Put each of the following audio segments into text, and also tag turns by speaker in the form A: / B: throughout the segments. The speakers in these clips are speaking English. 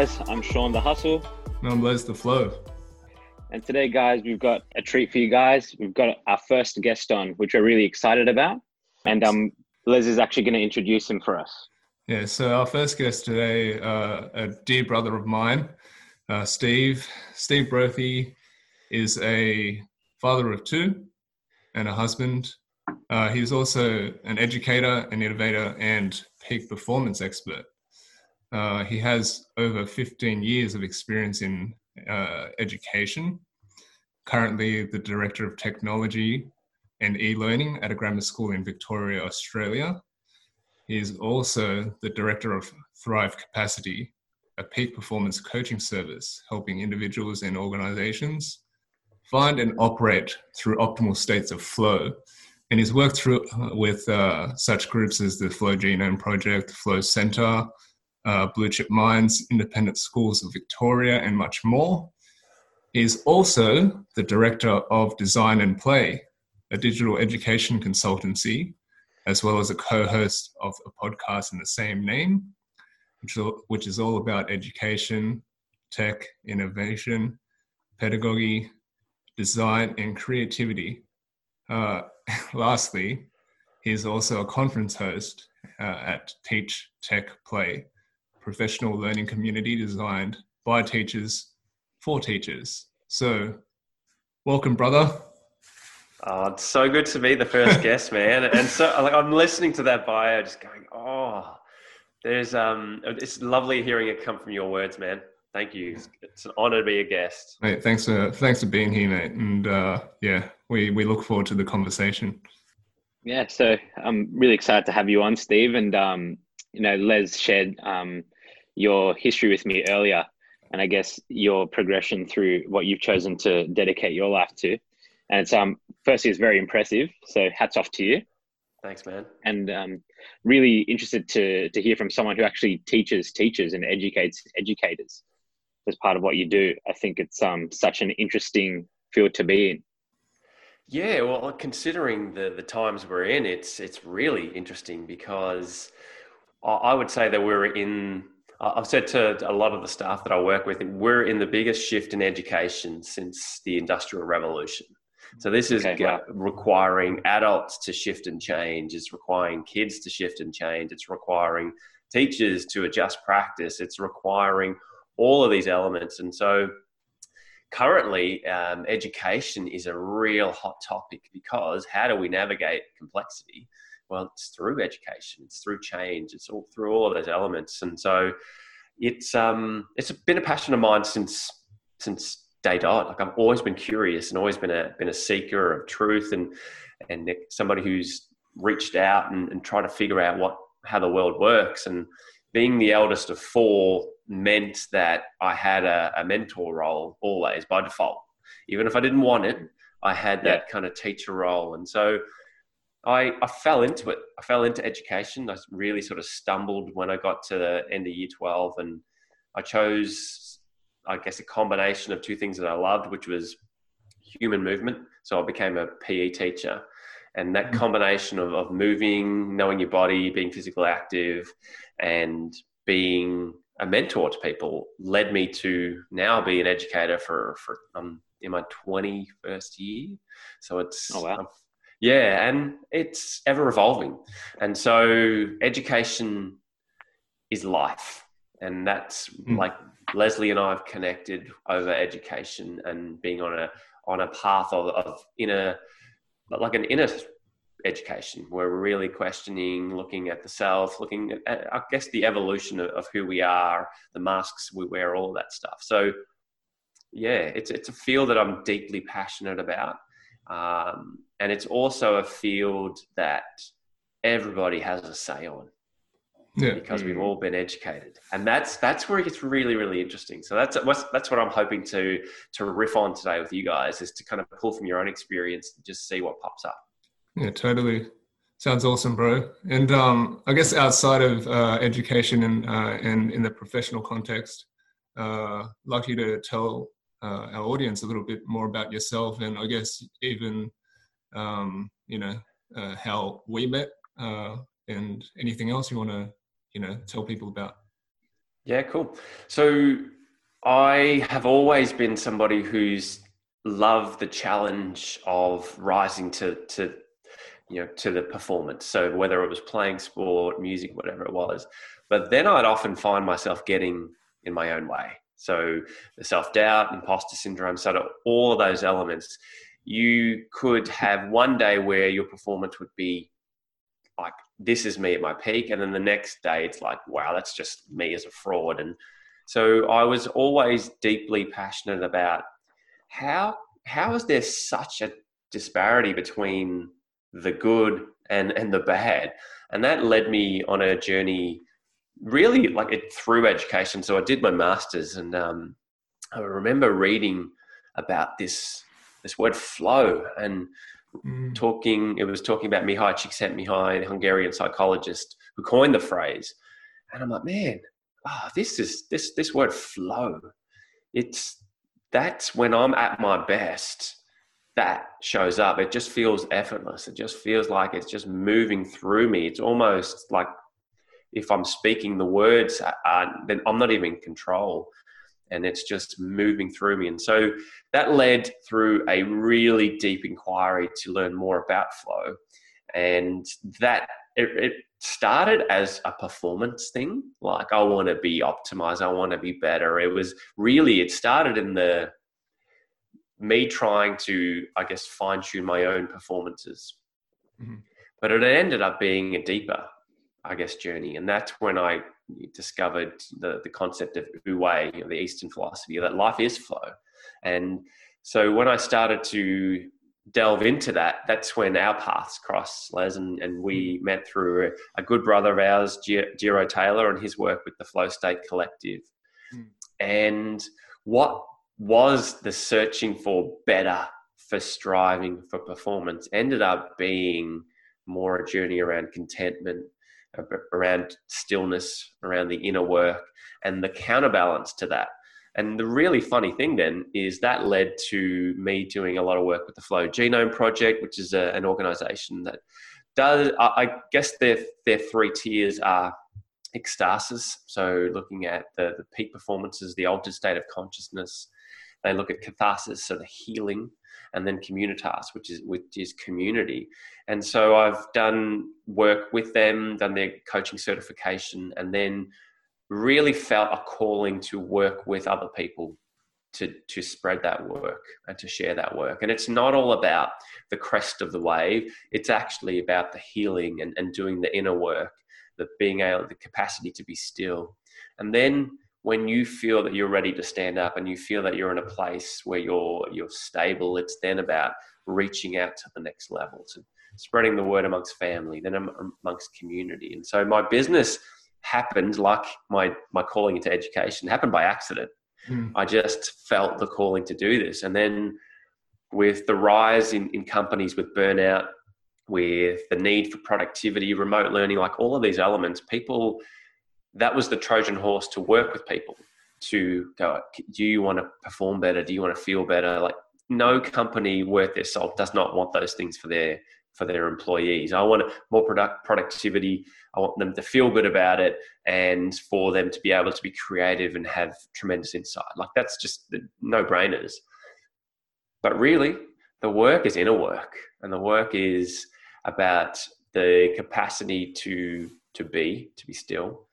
A: guys? I'm Shaun the Hustle.
B: And I'm Les the Flow.
A: And today, guys, we've got a treat for you guys. We've got our first guest on, which we're really excited about. And um, Les is actually going to introduce him for us.
B: Yeah, so our first guest today, uh, a dear brother of mine, uh, Steve. Steve Brophy is a father of two and a husband. Uh, he's also an educator, an innovator, and peak performance expert. Uh, he has over 15 years of experience in uh, education. Currently, the director of technology and e-learning at a grammar school in Victoria, Australia. He is also the director of Thrive Capacity, a peak performance coaching service helping individuals and organizations find and operate through optimal states of flow. And he's worked through uh, with uh, such groups as the Flow Genome Project, Flow Center, uh, Blue Chip Minds, Independent Schools of Victoria, and much more. He's also the director of Design and Play, a digital education consultancy, as well as a co host of a podcast in the same name, which, which is all about education, tech, innovation, pedagogy, design, and creativity. Uh, lastly, he's also a conference host uh, at Teach Tech Play, professional learning community designed by teachers for teachers. So, welcome, brother.
C: Oh, it's so good to be the first guest, man. And so, like, I'm listening to that bio, just going, oh, there's um, it's lovely hearing it come from your words, man. Thank you. It's an honor to be a guest.
B: Mate, thanks for thanks for being here, mate. And uh, yeah, we we look forward to the conversation.
A: Yeah, so I'm really excited to have you on, Steve. And um, you know, Les shared um, your history with me earlier, and I guess your progression through what you've chosen to dedicate your life to. And it's um, firstly, it's very impressive. So hats off to you.
C: Thanks, man.
A: And um, really interested to to hear from someone who actually teaches teachers and educates educators as part of what you do. I think it's um, such an interesting field to be in.
C: Yeah, well, considering the the times we're in, it's it's really interesting because I would say that we're in. I've said to a lot of the staff that I work with, we're in the biggest shift in education since the Industrial Revolution. So this is okay, wow. requiring adults to shift and change. It's requiring kids to shift and change. It's requiring teachers to adjust practice. It's requiring all of these elements. And so currently, um, education is a real hot topic because how do we navigate complexity? Well, it's through education. It's through change. It's all through all of those elements. And so it's um, it's been a passion of mine since since day dot. Like I've always been curious and always been a been a seeker of truth and and somebody who's reached out and, and tried to figure out what how the world works. And being the eldest of four meant that I had a, a mentor role always by default. Even if I didn't want it, I had that yeah. kind of teacher role. And so I, I fell into it. I fell into education. I really sort of stumbled when I got to the end of year 12 and I chose I guess, a combination of two things that I loved, which was human movement. So I became a PE teacher. And that mm. combination of, of moving, knowing your body, being physically active, and being a mentor to people led me to now be an educator for, for um, in my 21st year. So it's,
A: oh, wow.
C: Yeah, and it's ever evolving. And so education is life. And that's mm. like Leslie and I have connected over education and being on a on a path of, of inner like an inner education where we're really questioning looking at the self looking at i guess the evolution of, of who we are the masks we wear all that stuff so yeah it's it's a field that i'm deeply passionate about um, and it's also a field that everybody has a say on yeah. because we've mm. all been educated, and that's that's where it gets really really interesting. So that's what's, that's what I'm hoping to to riff on today with you guys is to kind of pull from your own experience and just see what pops up.
B: Yeah, totally. Sounds awesome, bro. And um, I guess outside of uh, education and uh, and in the professional context, uh, like you to tell uh, our audience a little bit more about yourself, and I guess even um, you know uh, how we met, uh, and anything else you want to you know tell people about
C: Yeah, cool. So I have always been somebody who's loved the challenge of rising to to you know to the performance. So whether it was playing sport, music, whatever it was, but then I'd often find myself getting in my own way. So the self doubt, imposter syndrome, sort of all of those elements. You could have one day where your performance would be like this is me at my peak and then the next day it's like wow that's just me as a fraud. And so i was always deeply passionate about how how is there such a disparity between the good and and the bad? And that led me on a journey really like it through education. So i did my masters and um, i remember reading about this this word flow and mm. talking, it was talking about Mihaly Csikszentmihalyi, the Hungarian psychologist who coined the phrase. And I'm like, man, oh, this is this this word flow. It's that's when I'm at my best. That shows up. It just feels effortless. It just feels like it's just moving through me. It's almost like if I'm speaking the words, uh, then I'm not even in control and it's just moving through me. And so that led through a really deep inquiry to learn more about flow. And that it, it started as a performance thing. Like I want to be optimized. I want to be better. It was really, it started in the me trying to, I guess, fine tune my own performances. Mm-hmm. But it ended up being a deeper, I guess, journey. And that's when I discovered the, the concept of Wu-Wei, you know, the Eastern philosophy, that life is flow. And so when I started to delve into that, that's when our paths crossed, Les, and, and we mm. met through a, a good brother of ours, Giro Taylor, and his work with the Flow State Collective. Mm. And what was the searching for better, for striving for performance, ended up being more a journey around contentment, around stillness, around the inner work, and the counterbalance to that. And the really funny thing then is that led to me doing a lot of work with the Flow Genome Project, which is a, an organization that does, I guess their, their three tiers are ecstasis, so looking at the, the peak performances, the altered state of consciousness. They look at catharsis, so the healing and then communitas, which is which is community. And so I've done work with them, done their coaching certification, and then really felt a calling to work with other people to to spread that work and to share that work. And it's not all about the crest of the wave. It's actually about the healing and, and doing the inner work, the being able the capacity to be still. And then when you feel that you're ready to stand up and you feel that you're in a place where you're you're stable it's then about reaching out to the next level to spreading the word amongst family then amongst community. And so my business happened like my my calling into education happened by accident. Mm. i just felt the calling to do this. And then with the rise in, in companies with burnout with the need for productivity remote learning like all of these elements people that was the Trojan horse to work with people to go, do you want to perform better? Do you want to feel better? Like no company worth their salt does not want those things for their for their employees. I want more product productivity. I want them to feel good about it, and for them to be able to be creative and have tremendous insight. Like that's just the no brainers. But really, the work is inner work, and the work is about the capacity to to be to be still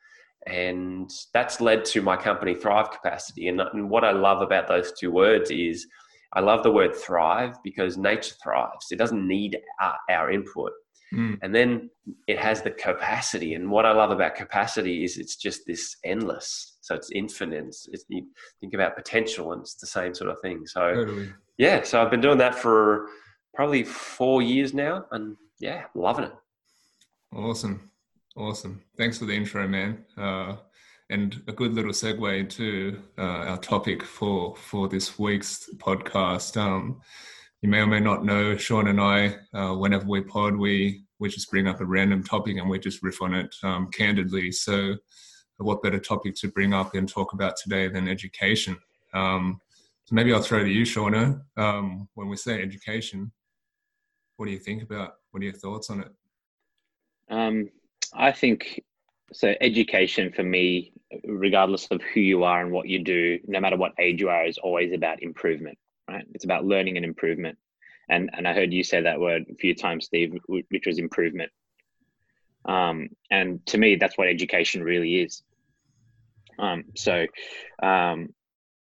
C: and that's led to my company thrive capacity. And, and, what i love about those two words is i love the word thrive because nature thrives. It doesn't need our, our input. Mm. and then it has the capacity. And what i love about capacity is it's just this endless. So it's infinite. It's, it's, you think about potential and it's the same sort of thing. So totally. yeah so i've been doing that for probably four years now and yeah loving it.
B: Awesome Awesome. Thanks for the intro, man. Uh, and a good little segue into uh, our topic for for this week's podcast. Um, you may or may not know, Shaun and I, uh, whenever we pod, we we just bring up a random topic and we just riff on it um, candidly. So, what better topic to bring up and talk about today than education? Um, so maybe I'll throw to you, Shauna. Um, when we say education, what do you think about? What are your thoughts on it?
A: Um, I think so education for me, regardless of who you are and what you do, no matter what age you are, is always about improvement, right? It's about learning and improvement. And and I heard you say that word a few times, Steve, which was improvement. Um, and to me, that's what education really is. Um, so um,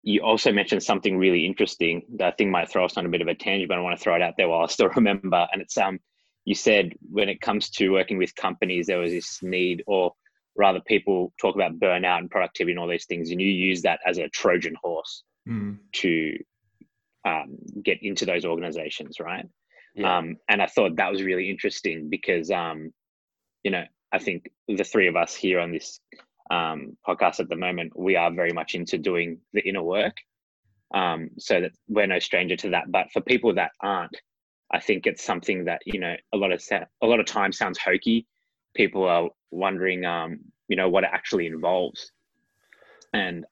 A: you also mentioned something really interesting that I think might throw us on a bit of a tangent, but I want to throw it out there while I still remember. And it's um, you said when it comes to working with companies, there was this need, or rather, people talk about burnout and productivity and all these things, and you use that as a Trojan horse mm. to um, get into those organizations, right? Yeah. Um, and I thought that was really interesting because, um, you know, I think the three of us here on this um, podcast at the moment, we are very much into doing the inner work. Um, so that we're no stranger to that. But for people that aren't, I think it's something that you know a lot of a lot of times sounds hokey. People are wondering, um, you know, what it actually involves. And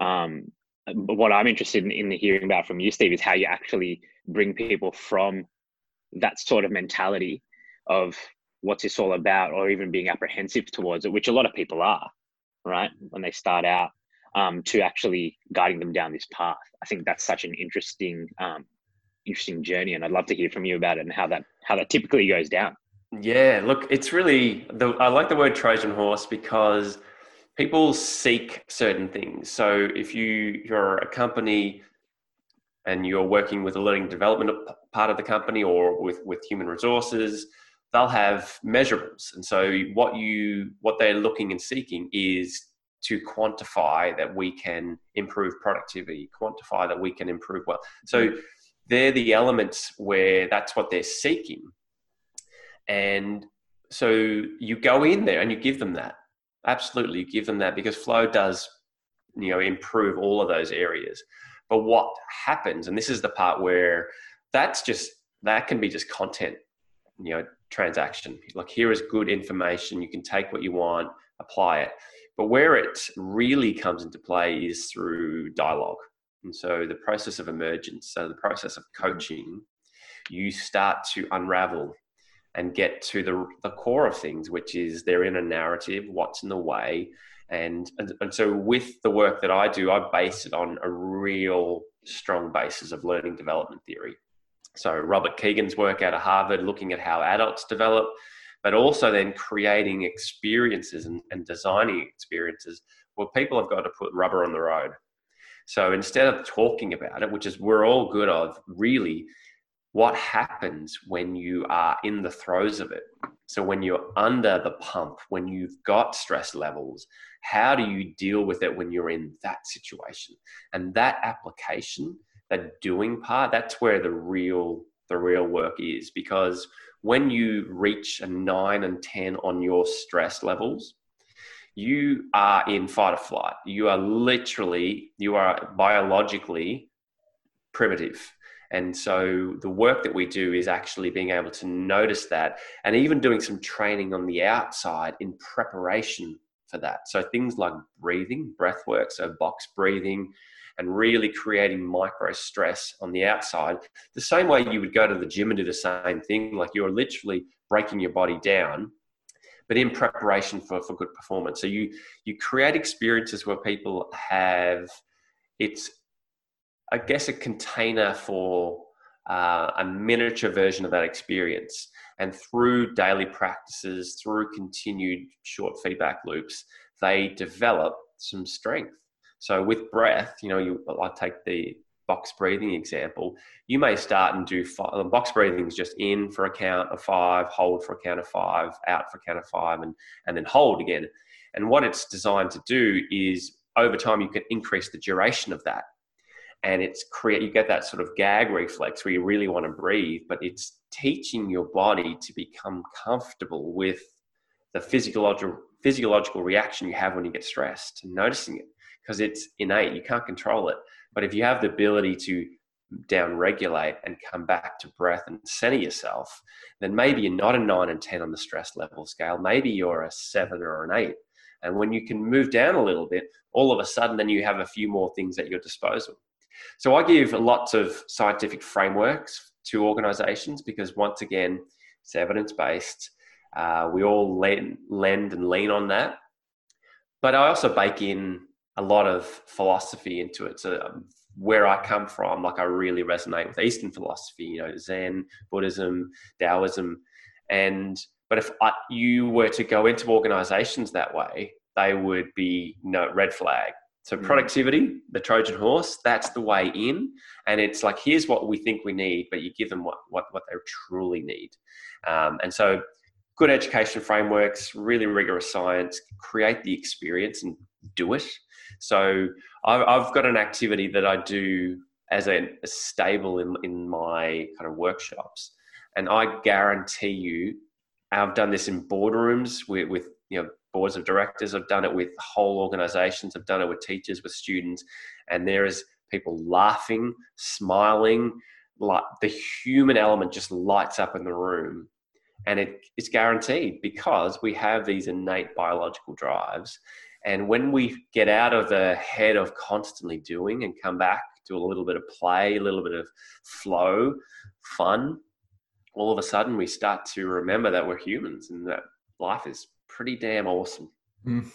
A: um, what I'm interested in, in hearing about from you, Steve, is how you actually bring people from that sort of mentality of what's this all about, or even being apprehensive towards it, which a lot of people are right when they start out um, to actually guiding them down this path i think that's such an interesting um, interesting journey and i'd love to hear from you about it and how that how that typically goes down.
C: Yeah look it's really the, i like the word trojan horse because people seek certain things. So if you you're a company and you're working with a learning development part of the company or with with human resources they'll have measurables. And so what you what they're looking and seeking is to quantify that we can improve productivity quantify that we can improve well. So hmm. They're the elements where that's what they're seeking and so you go in there and you give them that absolutely you give them that because flow does you know improve all of those areas but what happens and this is the part where that's just that can be just content you know transaction. Like, here is good information. You can take what you want, apply it. But where it really comes into play is through dialogue. And so, the process of emergence, so the process of coaching, you start to unravel and get to the, the core of things, which is they're in a narrative, what's in the way. And, and, and so, with the work that I do, I base it on a real strong basis of learning development theory. So Robert Kegan's work out of Harvard, looking at how adults develop, but also then creating experiences and, and designing experiences where people have got to put rubber on the road. So instead of talking about it, which is we're all good of, really, what happens when you are in the throes of it? So when you're under the pump, when you've got stress levels, how do you deal with it when you're in that situation? And that application that doing part, that's where the real the real work is because when you reach a nine and ten on your stress levels, you are in fight or flight. You are literally, you are biologically primitive. And so the work that we do is actually being able to notice that and even doing some training on the outside in preparation for that. So things like breathing, breath work, so box breathing, and really creating micro stress on the outside. The same way you would go to the gym and do the same thing, like you're literally breaking your body down, but in preparation for, for good performance. So you you create experiences where people have it's I guess a container for uh, a miniature version of that experience. And through daily practices, through continued short feedback loops, they develop some strength. So with breath, you know, you I take the box breathing example. You may start and do five, um, box breathing is just in for a count of five, hold for a count of five, out for a count of five, and and then hold again. And what it's designed to do is over time you can increase the duration of that. And it's create you get that sort of gag reflex where you really want to breathe, but it's teaching your body to become comfortable with the physiological physiological reaction you have when you get stressed and noticing it because it's innate. You can't control it. But if you have the ability to down regulate and come back to breath and center yourself, then maybe you're not a nine and 10 on the stress level scale. Maybe you're a seven or an eight. And when you can move down a little bit, all of a sudden, then you have a few more things at your disposal. So I give lots of scientific frameworks to organizations because, once again, it's evidence based. Uh, we all lend, lend and lean on that. but I also bake in a lot of philosophy into it. So um, where I come from, like I really resonate with Eastern philosophy, you know, Zen, Buddhism, Taoism, and but if I, you were to go into organizations that way, they would be no red flag. So mm. productivity, the Trojan horse, that's the way in, and it's like here's what we think we need, but you give them what what what they truly need, um, and so good education frameworks, really rigorous science, create the experience and do it. So I've, I've got an activity that I do as a, a stable in, in my kind of workshops, and I guarantee you, I've done this in boardrooms with, with you know boards of directors. I've done it with whole organizations. I've done it with teachers, with students, and there is people laughing, smiling, like the human element just lights up in the room. And it, it's guaranteed because we have these innate biological drives. And when we get out of the head of constantly doing and come back to a little bit of play, a little bit of flow, fun, all of a sudden we start to remember that we're humans and that life is pretty damn awesome. Mm.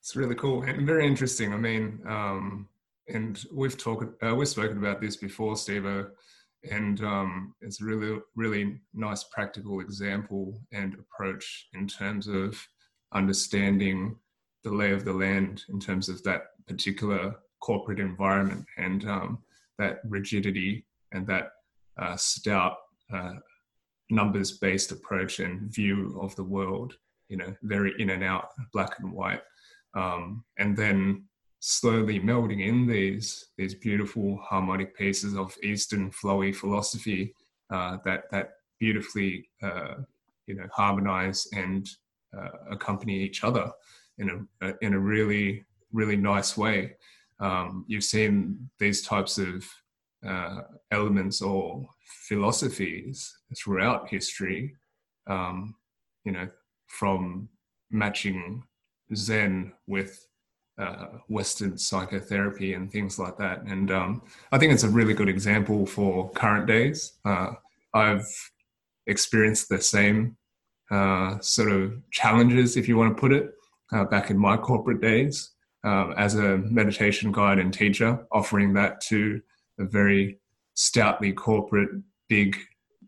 B: It's really cool and very interesting. I mean, um, and we've talked, uh, we've spoken about this before, Steve, and um, it's a really, really nice practical example and approach in terms of understanding the lay of the land in terms of that particular corporate environment and um, that rigidity and that uh, stout uh, numbers based approach and view of the world, you know, very in and out, black and white. Um, and then slowly melding in these these beautiful harmonic pieces of Eastern flowy philosophy uh, that that beautifully uh, you know harmonize and accompany each other in a in a really really nice way. Um, you've seen these types of uh, elements or philosophies throughout history, um, you know, from matching Zen with uh, Western psychotherapy and things like that. And um, I think it's a really good example for current days. Uh, I've experienced the same uh, sort of challenges, if you want to put it, uh, back in my corporate days um, as a meditation guide and teacher, offering that to a very stoutly corporate, big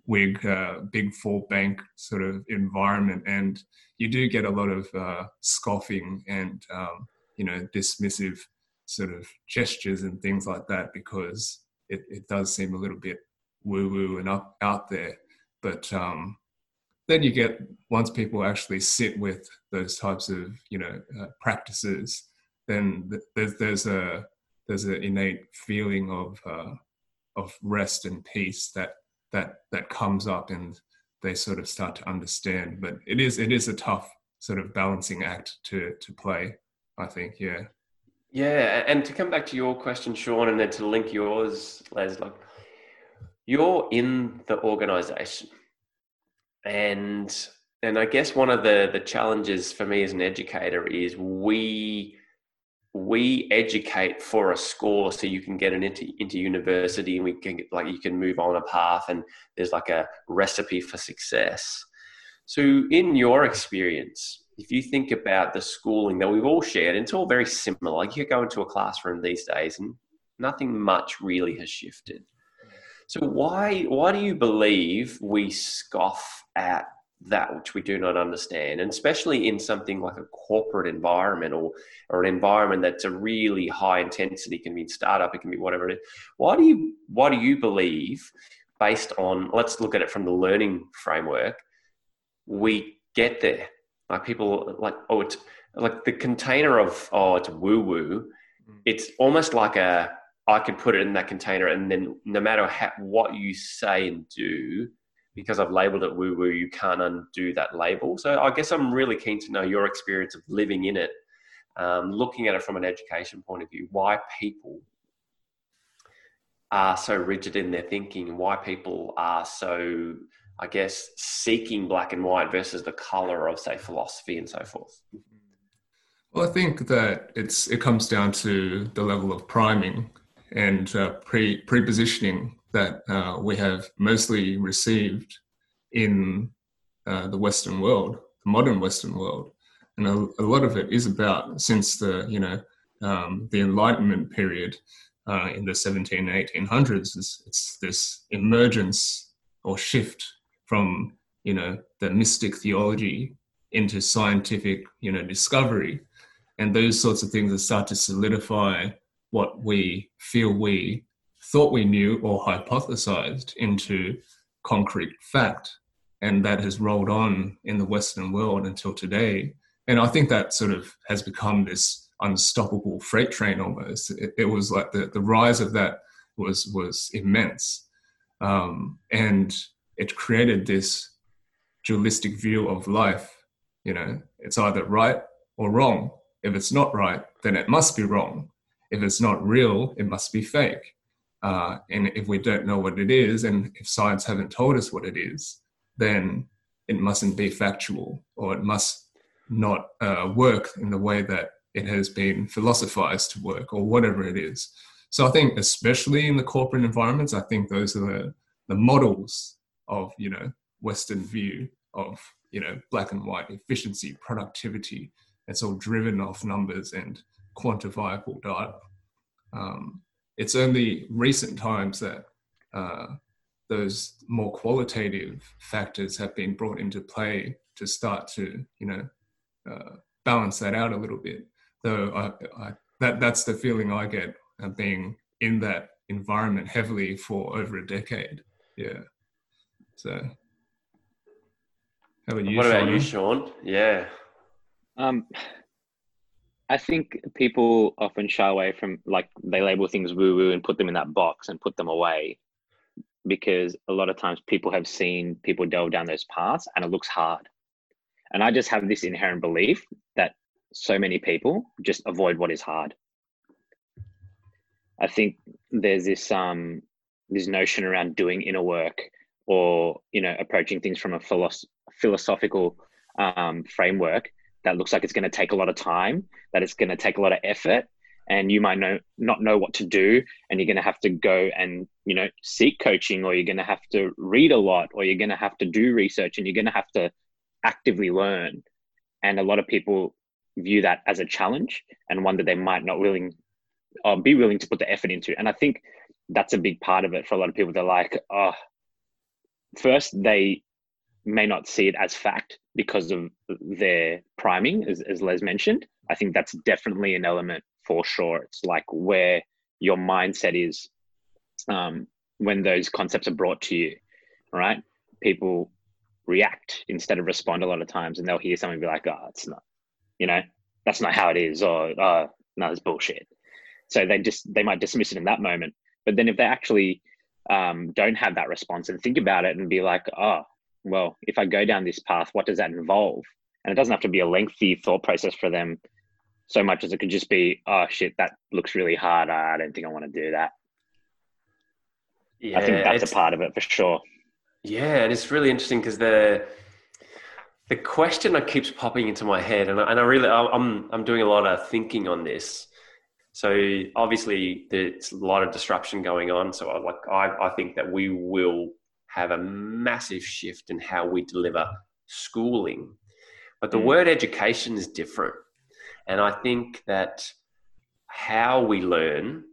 B: wig, uh, big four bank sort of environment, and you do get a lot of uh, scoffing and um, you know dismissive sort of gestures and things like that because it, it does seem a little bit woo woo and up out there. But um, then you get once people actually sit with those types of you know uh, practices, then there's there's a there's an innate feeling of uh, of rest and peace that that that comes up and they sort of start to understand. But it is it is a tough sort of balancing act to to play i think yeah.
C: Yeah and to come back to your question shaun and then to link yours les like you're in the organization and and i guess one of the the challenges for me as an educator is we we educate for a score so you can get an into, into university and we can get, like you can move on a path and there's like a recipe for success. So in your experience if you think about the schooling that we've all shared it's all very similar. Like you go into a classroom these days and nothing much really has shifted so why why do you believe we scoff at that which we do not understand, and especially in something like a corporate environment or or an environment that's a really high intensity, it can be startup, it can be whatever it is. Why do you why do you believe, based on let's look at it from the learning framework, we get there? Like people like oh it's like the container of oh it's woo woo. Mm. It's almost like a I can put it in that container, and then no matter how, what you say and do, because I've labeled it woo woo, you can't undo that label. So I guess I'm really keen to know your experience of living in it, um, looking at it from an education point of view, why people are so rigid in their thinking, why people are so, I guess, seeking black and white versus the color of, say, philosophy and so forth.
B: Well, I think that it's it comes down to the level of priming and uh, pre prepositioning that uh, we have mostly received in uh, the Western world, the modern Western world. and a, a lot of it is about since the you know um, the Enlightenment period uh, in the 17 1800s. It's, it's this emergence or shift from you know the mystic theology into scientific you know discovery, and those sorts of things that start to solidify what we feel we thought we knew or hypothesized into concrete fact. And that has rolled on in the Western world until today. And I think that sort of has become this unstoppable freight train almost. It, it was like the, the rise of that was was immense. Um, and it created this dualistic view of life. You know, it's either right or wrong. If it's not right, then it must be wrong. If it's not real, it must be fake. Uh, and if we don't know what it is, and if science haven't told us what it is, then it mustn't be factual or it must not uh, work in the way that it has been philosophized to work or whatever it is. So I think, especially in the corporate environments, I think those are the, the models of, you know, Western view of, you know, black and white efficiency, productivity. It's all driven off numbers and quantifiable data. Um, it's only recent times that uh, those more qualitative factors have been brought into play to start to, you know, uh, balance that out a little bit. Though I, I, that that's the feeling I get of being in that environment heavily for over a decade. Yeah. So,
C: how about you? What about Shaun? you, Shaun? Yeah.
A: Um, I think people often shy away from like they label things woo woo and put them in that box and put them away because a lot of times people have seen people delve down those paths and it looks hard. And I just have this inherent belief that so many people just avoid what is hard. I think there's this um this notion around doing inner work or you know approaching things from a philosoph- philosophical um, framework that looks like it's going to take a lot of time, that it's going to take a lot of effort, and you might know not know what to do, and you're going to have to go and you know seek coaching, or you're going to have to read a lot, or you're going to have to do research, and you're going to have to actively learn. And a lot of people view that as a challenge and one that they might not willing or be willing to put the effort into. And I think that's a big part of it for a lot of people. They're like, oh, first they may not see it as fact because of their priming, as, as Les mentioned. I think that's definitely an element for sure. It's like where your mindset is um, when those concepts are brought to you, right? People react instead of respond a lot of times, and they'll hear something be like, "Oh, it's not," you know, that's not how it is, or "Oh, no, it's bullshit." So they just they might dismiss it in that moment. But then if they actually um, don't have that response and think about it and be like, "Oh, well, if I go down this path, what does that involve? And it doesn't have to be a lengthy thought process for them so much as it could just be, oh shit, that looks really hard. I don't think I want to do that. Yeah, I think that's a part of it for sure.
C: Yeah, and it's really interesting because the the question that keeps popping into my head, and I, and I really I'm I'm doing a lot of thinking on this. So obviously there's a lot of disruption going on. So I like I, I think that we will have a massive shift in how we deliver schooling. But the mm. word education is different. And I think that how we learn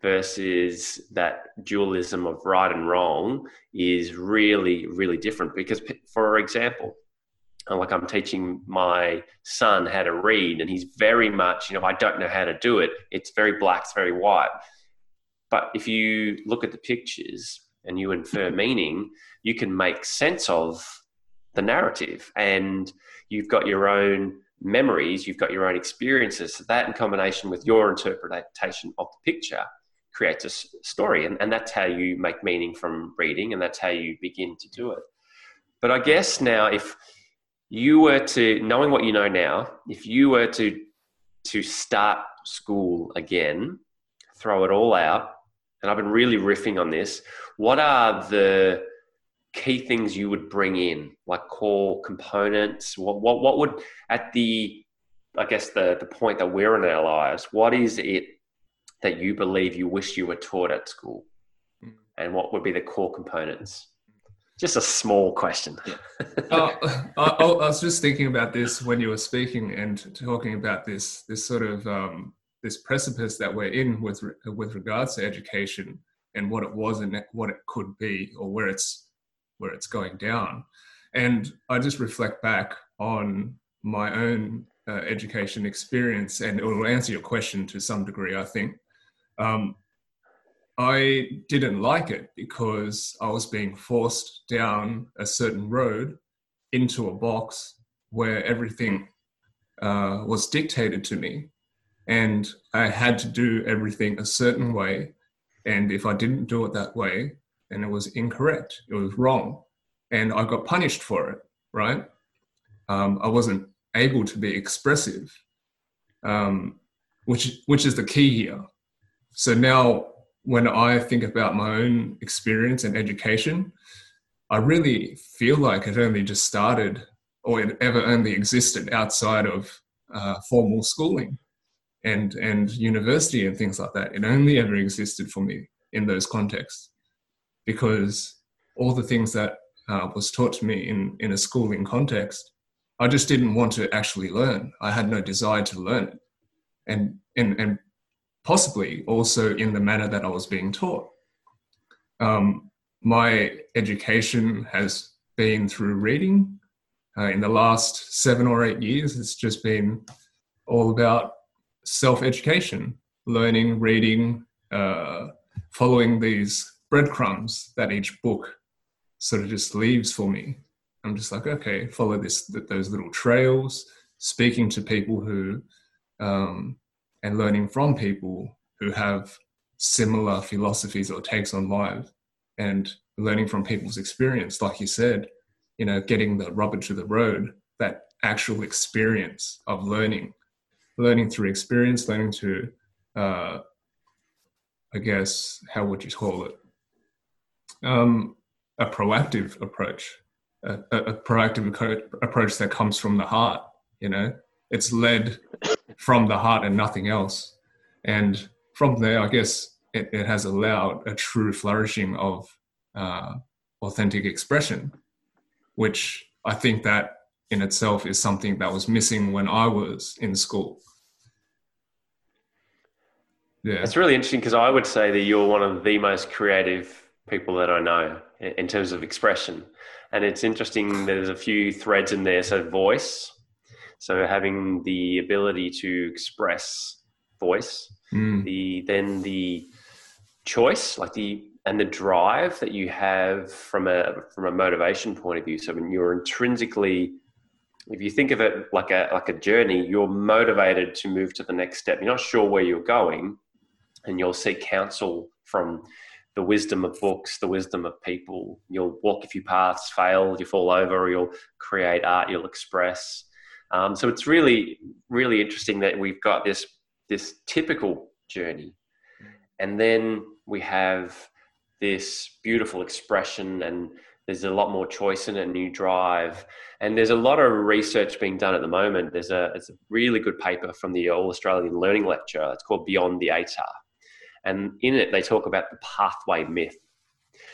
C: versus that dualism of right and wrong is really, really different. Because, for example, like I'm teaching my son how to read, and he's very much, you know, I don't know how to do it. It's very black, it's very white. But if you look at the pictures, and you infer meaning, you can make sense of the narrative and you've got your own memories, you've got your own experiences. So that in combination with your interpretation of the picture creates a story. And, and that's how you make meaning from reading and that's how you begin to do it. But I guess now if you were to knowing what you know now, if you were to to start school again, throw it all out, and I've been really riffing on this. What are the key things you would bring in, like core components? What what what would at the I guess the the point that we're in our lives, what is it that you believe you wish you were taught at school? And what would be the core components? Just a small question.
B: uh, I, I, was just thinking about this when you were speaking and talking about this this sort of um, this precipice that we're in with with regards to education and what it was and what it could be or where it's where it's going down. And I just reflect back on my own uh, education experience, and it will answer your question to some degree, I think. Um, I didn't like it because I was being forced down a certain road into a box where everything uh, was dictated to me. And I had to do everything a certain way. And if I didn't do it that way, and it was incorrect, it was wrong. And I got punished for it, right? Um, I wasn't able to be expressive, um, which, which is the key here. So now when I think about my own experience and education, I really feel like it only just started or it ever only existed outside of uh, formal schooling and, and university and things like that. It only ever existed for me in those contexts because all the things that uh, was taught to me in, in a schooling context, I just didn't want to actually learn. I had no desire to learn it. And, and, and possibly also in the manner that I was being taught. Um, my education has been through reading. Uh, in the last seven or eight years, it's just been all about self education, learning, reading, uh, following these breadcrumbs that each book sort of just leaves for me. I'm just like, okay, follow this, those little trails, speaking to people who um, and learning from people who have similar philosophies or takes on life and learning from people's experience like you said you know getting the rubber to the road that actual experience of learning learning through experience learning to uh, i guess how would you call it um, a proactive approach a, a proactive approach that comes from the heart you know it's led from the heart and nothing else. And from there, I guess it, it has allowed a true flourishing of uh, authentic expression, which I think that in itself is something that was missing when I was in school.
C: Yeah. It's really interesting because I would say that you're one of the most creative people that I know in terms of expression. And it's interesting, there's a few threads in there. So, voice, so having the ability to express voice, mm. the then the choice, like the and the drive that you have from a from a motivation point of view. So when you're intrinsically if you think of it like a like a journey, you're motivated to move to the next step. You're not sure where you're going, and you'll seek counsel from the wisdom of books, the wisdom of people. You'll walk a few paths, fail, you fall over, or you'll create art, you'll express. Um, so it's really, really interesting that we've got this this typical journey, and then we have this beautiful expression, and there's a lot more choice in it, new drive, and there's a lot of research being done at the moment. There's a it's a really good paper from the All Australian Learning Lecture. It's called Beyond the ATAR, and in it they talk about the pathway myth.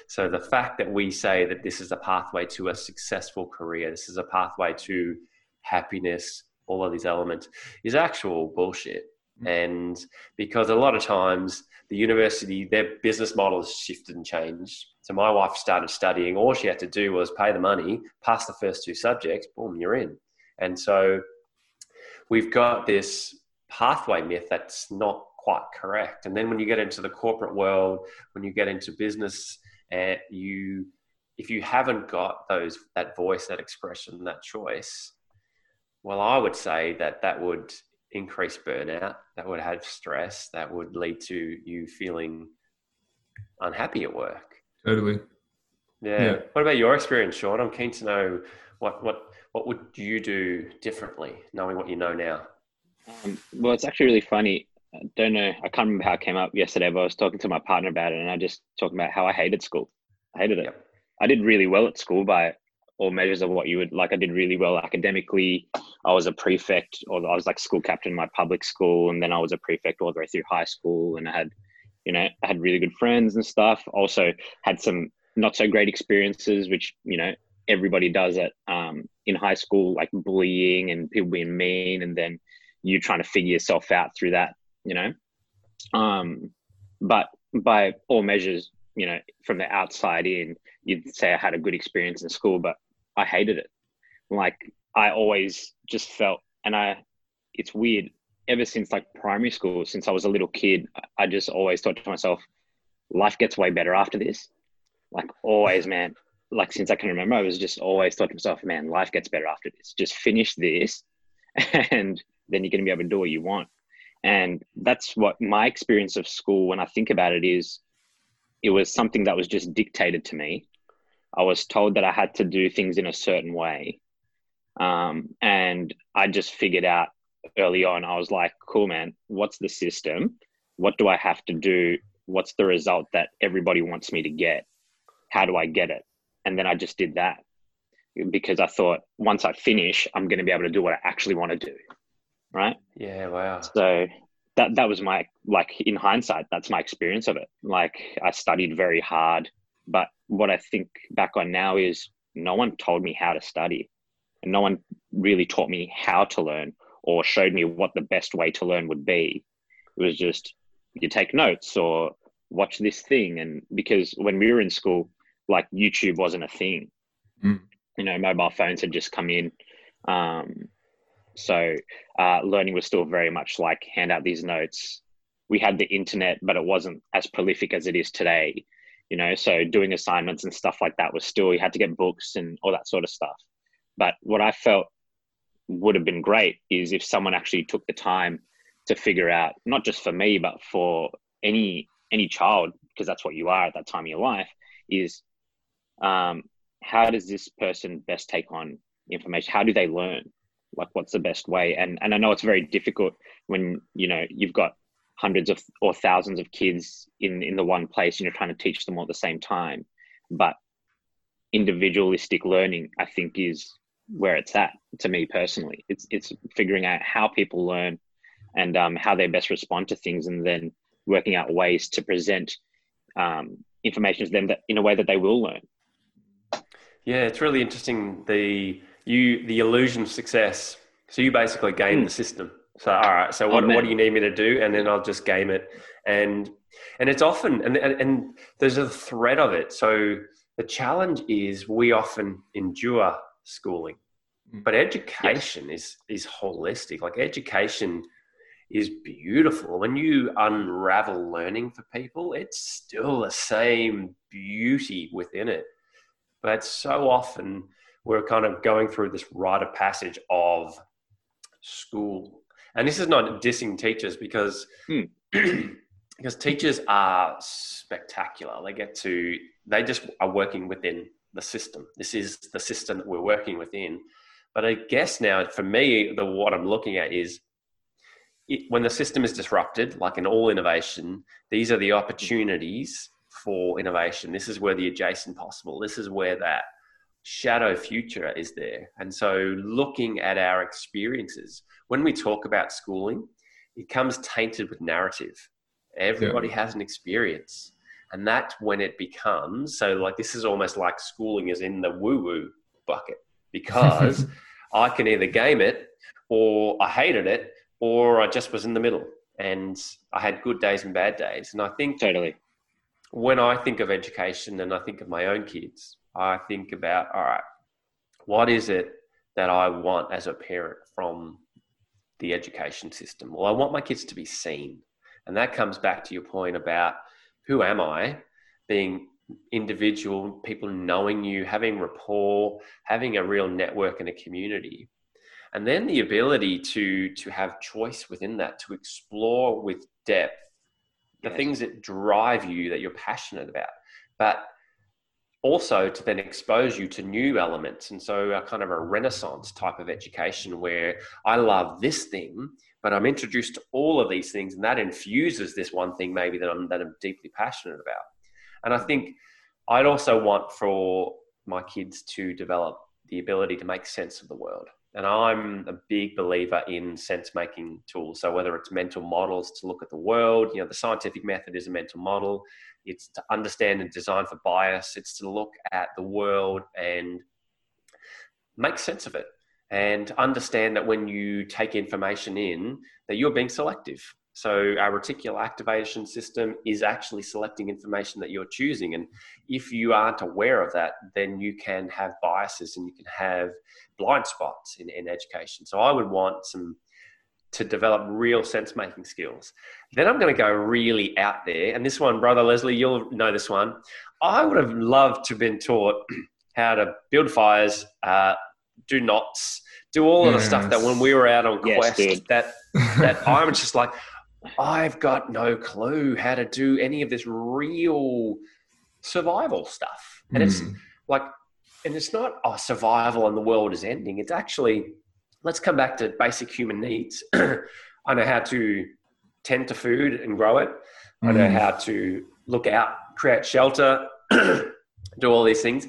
C: So the fact that we say that this is a pathway to a successful career, this is a pathway to happiness, all of these elements is actual bullshit. Mm-hmm. And because a lot of times the university, their business model has shifted and changed. So my wife started studying. All she had to do was pay the money, pass the first two subjects, boom, you're in. And so we've got this pathway myth that's not quite correct. And then when you get into the corporate world, when you get into business, uh, you if you haven't got those that voice, that expression, that choice, well, I would say that that would increase burnout, that would have stress, that would lead to you feeling unhappy at work.
B: Totally.
C: Yeah. yeah. What about your experience, Shaun? I'm keen to know what what what would you do differently, knowing what you know now.
A: Um, well, it's actually really funny. I don't know. I can't remember how it came up yesterday, but I was talking to my partner about it, and I just talking about how I hated school. I hated it. Yep. I did really well at school by all measures of what you would like. I did really well academically. I was a prefect, or I was like school captain in my public school, and then I was a prefect all the way through high school. And I had, you know, I had really good friends and stuff. Also had some not so great experiences, which you know everybody does it um, in high school, like bullying and people being mean, and then you trying to figure yourself out through that, you know. Um, but by all measures, you know, from the outside in, you'd say I had a good experience in school, but I hated it. Like I always just felt, and I, it's weird. Ever since like primary school, since I was a little kid, I just always thought to myself, life gets way better after this. Like always, man. Like since I can remember, I was just always thought to myself, man, life gets better after this. Just finish this, and then you're going to be able to do what you want. And that's what my experience of school, when I think about it, is it was something that was just dictated to me. I was told that I had to do things in a certain way. Um, and I just figured out early on, I was like, cool, man, what's the system? What do I have to do? What's the result that everybody wants me to get? How do I get it? And then I just did that because I thought once I finish, I'm going to be able to do what I actually want to do right?
C: Yeah, wow.
A: So that that was my like in hindsight, that's my experience of it. Like I studied very hard, but what I think back on now is no one told me how to study, and no one really taught me how to learn or showed me what the best way to learn would be. It was just you take notes or watch this thing, and because when we were in school, like YouTube wasn't a thing. Mm. You know, mobile phones had just come in. Um, so uh, learning was still very much like hand out these notes. We had the internet, but it wasn't as prolific as it is today. You know, so doing assignments and stuff like that was still you had to get books and all that sort of stuff. But what I felt would have been great is if someone actually took the time to figure out, not just for me, but for any any child, because that's what you are at that time of your life, is um, how does this person best take on information? How do they learn? like what's the best way and and i know it's very difficult when you know you've got hundreds of or thousands of kids in in the one place and you're trying to teach them all at the same time but individualistic learning i think is where it's at to me personally it's it's figuring out how people learn and um, how they best respond to things and then working out ways to present um, information to them that in a way that they will learn
C: yeah it's really interesting the you the illusion of success. So you basically game mm. the system. So all right, so what, oh, what do you need me to do? And then I'll just game it. And and it's often and, and and there's a thread of it. So the challenge is we often endure schooling. Hmm. But education yes. is is holistic. Like education is beautiful. When you unravel learning for people, it's still the same beauty within it. But so often we're kind of going through this rite of passage of school. And this is not dissing teachers because hmm. because teachers are spectacular. They get to they just are working within the system. This is the system that we're working within. But I guess now for me, the what I'm looking at is it, when the system is disrupted, like in all innovation, these are the opportunities for innovation. This is where the adjacent possible. This is where that shadow future is there. And so, looking at our experiences, when we talk about schooling, it comes tainted with narrative. Everybody yeah. has an experience. And that's when it becomes so, like, this is almost like schooling is in the woo woo bucket because I can either game it or I hated it or I just was in the middle and I had good days and bad days. And I think
A: totally
C: when I think of education and I think of my own kids, I think about, all right, what is it that I want as a parent from the education system? Well, I want my kids to be seen. And that comes back to your point about who am I? Being individual, people knowing you, having rapport, having a real network and a community. And then the ability to to have choice within that, to explore with depth the yes. things that drive you that you're passionate about. But also to then expose you to new elements. And so, a kind of a renaissance type of education where I love this thing, but I'm introduced to all of these things, and that infuses this one thing maybe that I'm, that I'm deeply passionate about. And I think I'd also want for my kids to develop the ability to make sense of the world. And I'm a big believer in sense making tools. So whether it's mental models to look at the world, you know, the scientific method is a mental model. It's to understand and design for bias. It's to look at the world and make sense of it and understand that when you take information in that you're being selective so our reticular activation system is actually selecting information that you're choosing. And if you aren't aware of that, then you can have biases and you can have blind spots in, in education. So I would want some to develop real sense making skills. Then I'm going to go really out there. And this one, brother Leslie, you'll know this one. I would have loved to have been taught how to build fires, uh, do knots, do all of the stuff that when we were out on quest,
A: dude.
C: that that I was just like, I've got no clue how to do any of this real survival stuff. And it's
B: Mm.
C: like, and it's not oh, survival and the world is ending. It's actually, let's come back to basic human needs. I know how to tend to food and grow it. I know
B: Mm.
C: how to look out, create shelter, do all these things.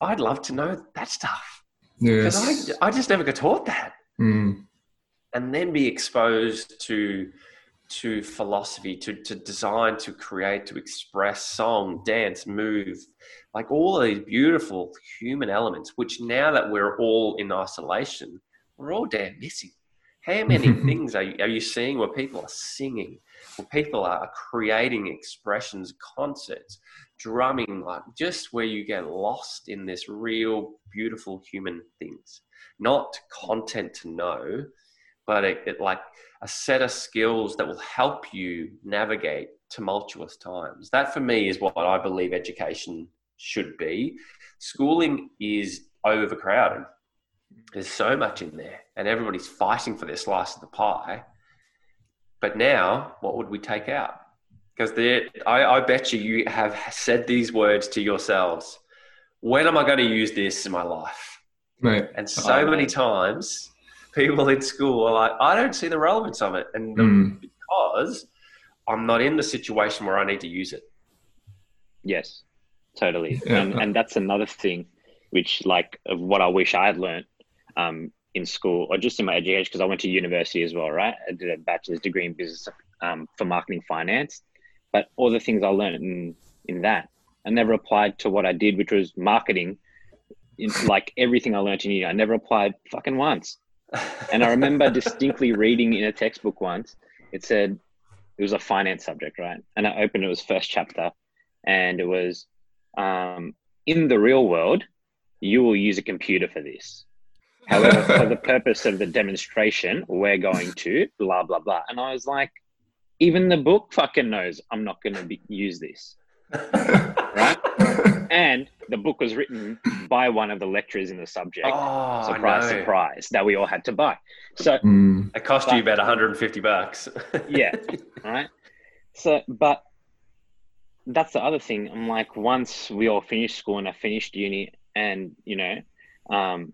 C: I'd love to know that stuff
B: Yes.
C: because I, I just never got taught that
B: Mm.
C: and then be exposed to to philosophy to, to design to create to express song dance move like all of these beautiful human elements which now that we're all in isolation we're all damn missing. How many things are you, are you seeing where people are singing where people are creating expressions concerts drumming like just where you get lost in this real beautiful human things? Not content to know but it, it like a set of skills that will help you navigate tumultuous times. That for me is what I believe education should be. Schooling is overcrowded. There's so much in there, and everybody's fighting for their slice of the pie. But now, what would we take out? Because I, I bet you you have said these words to yourselves. When am I going to use this in my life?
B: Mate.
C: And so many times, people in school are like, I don't see the relevance of it. And
B: Mm.
C: because I'm not in the situation where I need to use it.
A: Yes, totally.
B: Yeah.
A: And and that's another thing, which like of what I wish I had learned um, in school or just in my education because I went to university as well, right? I did a bachelor's degree in business um, for marketing finance, but all the things I learned in in that I never applied to what I did, which was marketing. In, like everything I learned in uni, I never applied fucking once. And I remember distinctly reading in a textbook once, it said it was a finance subject, right? And I opened it was first chapter, and it was um, in the real world, you will use a computer for this. However, for the purpose of the demonstration, we're going to blah blah blah. And I was like, even the book fucking knows I'm not going to use this, right? And the book was written by one of the lecturers in the subject.
C: oh,
A: surprise,
C: I
A: surprise, that we all had to buy. So
B: Mm.
C: It cost you about 150 bucks.
A: yeah, right. So, but that's the other thing. I'm like, once we all finished school and I finished uni, and you know, um,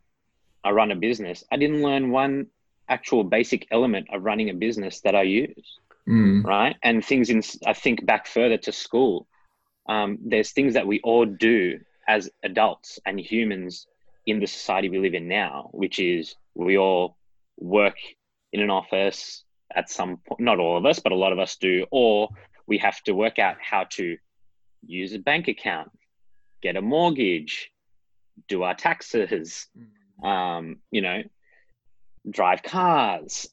A: I run a business. I didn't learn one actual basic element of running a business that I use,
B: Mm.
A: right? And things in. I think back further to school. Um, there's things that we all do as adults and humans in the society we live in now, which is we all work in an office at some point. Not all of us, but a lot of us do, or we have to work out how to use a bank account, get a mortgage, do our taxes, um, you know, drive cars,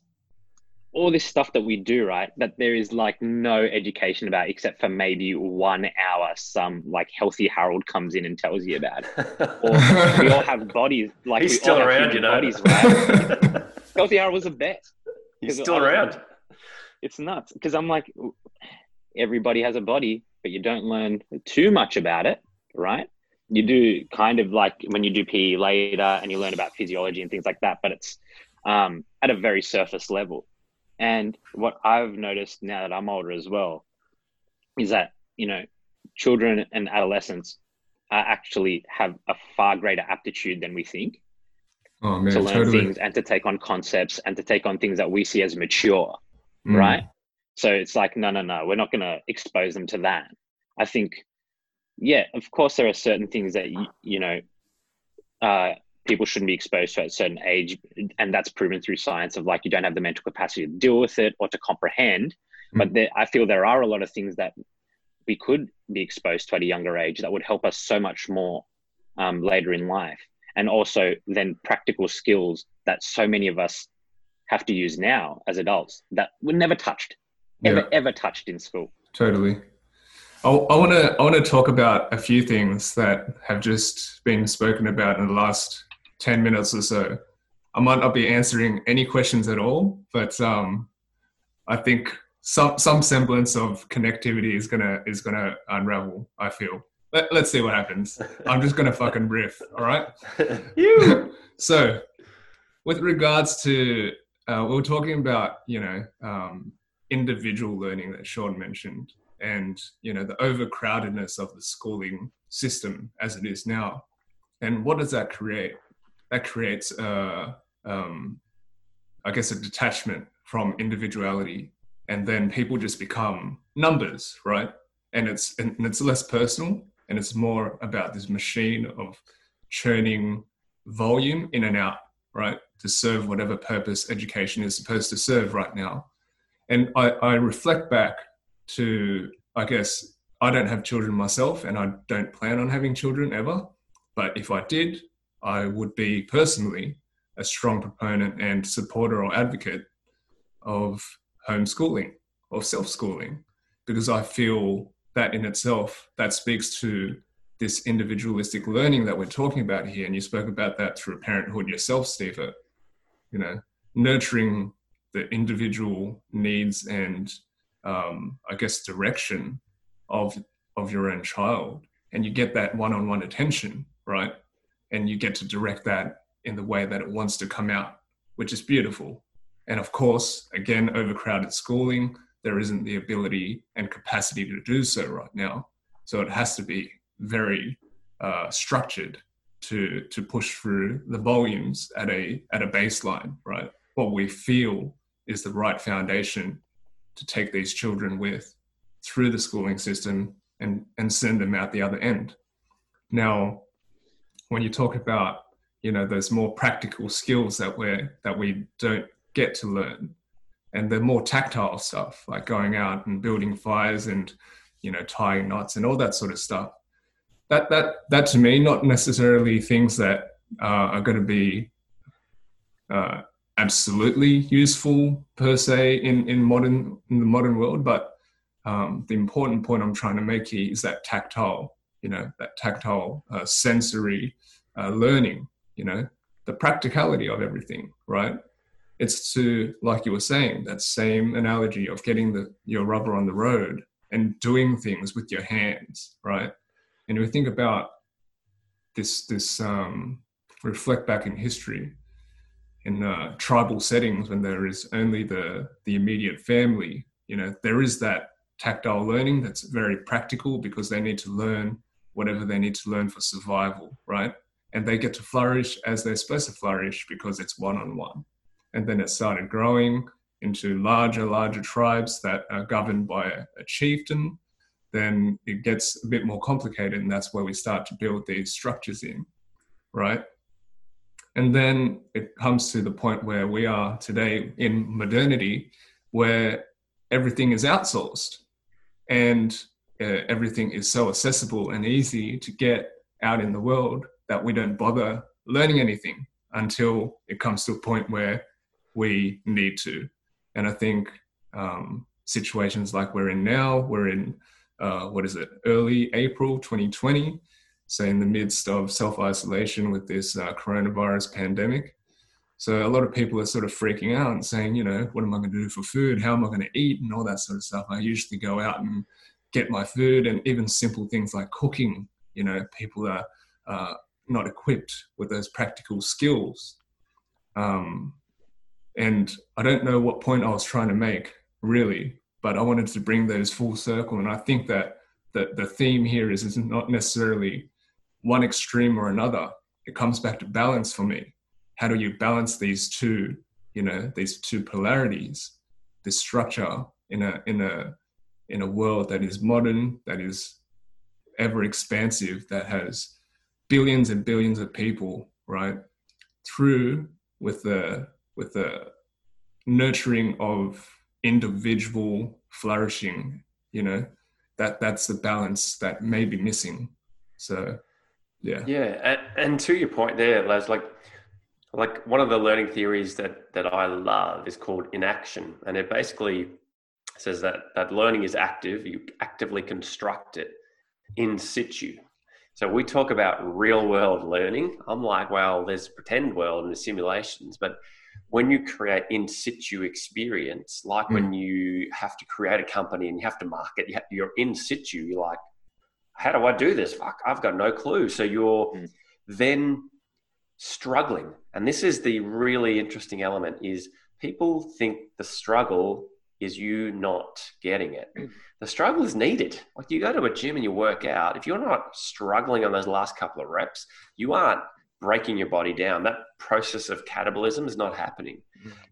A: all this stuff that we do, right? That there is like no education about except for maybe one hour some like healthy Harold comes in and tells you about it. Or we all have bodies like
C: He's
A: we
C: still
A: all
C: around,
A: human
C: you know.
A: bodies, right? healthy Harold was the best.
C: He's still
A: I
C: around.
A: like, It's nuts because I'm like, everybody has a body, but you don't learn too much about it, right? You do kind of like when you do PE later and you learn about physiology and things like that, but it's um, at a very surface level. And what I've noticed now that I'm older as well is that, you know, children and adolescents are actually have a far greater aptitude than we think
B: Oh man,
A: to learn
B: totally.
A: things and to take on concepts and to take on things that we see as mature
B: Mm.
A: right? So it's like, no, no, no, we're not going to expose them to that. I think, yeah, of course, there are certain things that you, you know, uh, people shouldn't be exposed to at a certain age, and that's proven through science of like you don't have the mental capacity to deal with it or to comprehend. Mm. But there, I feel there are a lot of things that we could be exposed to at a younger age that would help us so much more um, later in life, and also then practical skills that so many of us have to use now as adults that were never touched, ever yeah. ever touched in school.
B: Totally. I want to I want to talk about a few things that have just been spoken about in the last 10 minutes or so. I might not be answering any questions at all, but um, I think some some semblance of connectivity is gonna is gonna unravel. I feel. Let, let's see what happens. I'm just gonna fucking riff. All right. you. so, with regards to, uh, we were talking about you know um, individual learning that Shaun mentioned, and you know the overcrowdedness of the schooling system as it is now. And what does that create? That creates a, um, I guess, a detachment from individuality, and then people just become numbers, right? And it's and it's less personal, and it's more about this machine of churning volume in and out, right, to serve whatever purpose education is supposed to serve right now. And I, I reflect back to, I guess, I don't have children myself, and I don't plan on having children ever. But if I did, I would be personally a strong proponent and supporter or advocate of homeschooling or self-schooling because I feel that in itself that speaks to this individualistic learning that we're talking about here. And you spoke about that through parenthood yourself Steve you know nurturing the individual needs and um, I guess direction of of your own child. And you get that one-on-one attention right and you get to direct that in the way that it wants to come out, which is beautiful. And of course, again, overcrowded schooling, there isn't the ability and capacity to do so right now. So it has to be very uh, structured to to push through the volumes at a at a baseline, right? What we feel is the right foundation to take these children with through the schooling system and and send them out the other end. Now, when you talk about you know those more practical skills that we that we don't get to learn and the more tactile stuff like going out and building fires and you know tying knots and all that sort of stuff that that that to me not necessarily things that uh, are going to be uh, absolutely useful per se in in modern in the modern world but um, the important point i'm trying to make here is that tactile you know that tactile uh, sensory uh, learning you know the practicality of everything right? It's to like you were saying that same analogy of getting the your rubber on the road and doing things with your hands right? And we think about this this um, reflect back in history in uh, tribal settings when there is only the the immediate family you know there is that tactile learning that's very practical because they need to learn whatever they need to learn for survival, right? And they get to flourish as they're supposed to flourish because it's one on one. And then it started growing into larger, larger tribes that are governed by a, a chieftain. Then it gets a bit more complicated, and that's where we start to build these structures in, right? And then it comes to the point where we are today in modernity, where everything is outsourced. And uh, everything is so accessible and easy to get out in the world that we don't bother learning anything until it comes to a point where we need to. And I think um, situations like we're in now, we're in, uh, what is it, early April 2020, so in the midst of self isolation with this uh, coronavirus pandemic. So a lot of people are sort of freaking out and saying, you know, what am I going to do for food? How am I going to eat? And all that sort of stuff. I usually go out and get my food and even simple things like cooking you know people are uh, not equipped with those practical skills. Um, and i don't know what point i was trying to make really but i wanted to bring those full circle. And i think that the, the theme here is, is not necessarily one extreme or another. It comes back to balance for me. How do you balance these two you know these two polarities this structure in a in a in a world that is modern, that is ever expansive, that has billions and billions of people, right? through with the with the nurturing of individual flourishing you know that that's the balance that may be missing so yeah
C: yeah and, and to your point there les like like one of the learning theories that that i love is called enaction and it basically says that that learning is active you actively construct it in situ so we talk about real world learning i'm like well there's pretend world and the simulations but when you create in situ experience, like mm. when you have to create a company and you have to market, you're in situ, you're like, how do I do this? Fuck, I've got no clue. So you're mm. then struggling. And this is the really interesting element is people think the struggle is you not getting it. Hmm. The struggle is needed. Like you go to a gym and you work out, if you're not struggling on those last couple of reps, you aren't breaking your body down. That process of catabolism is not happening.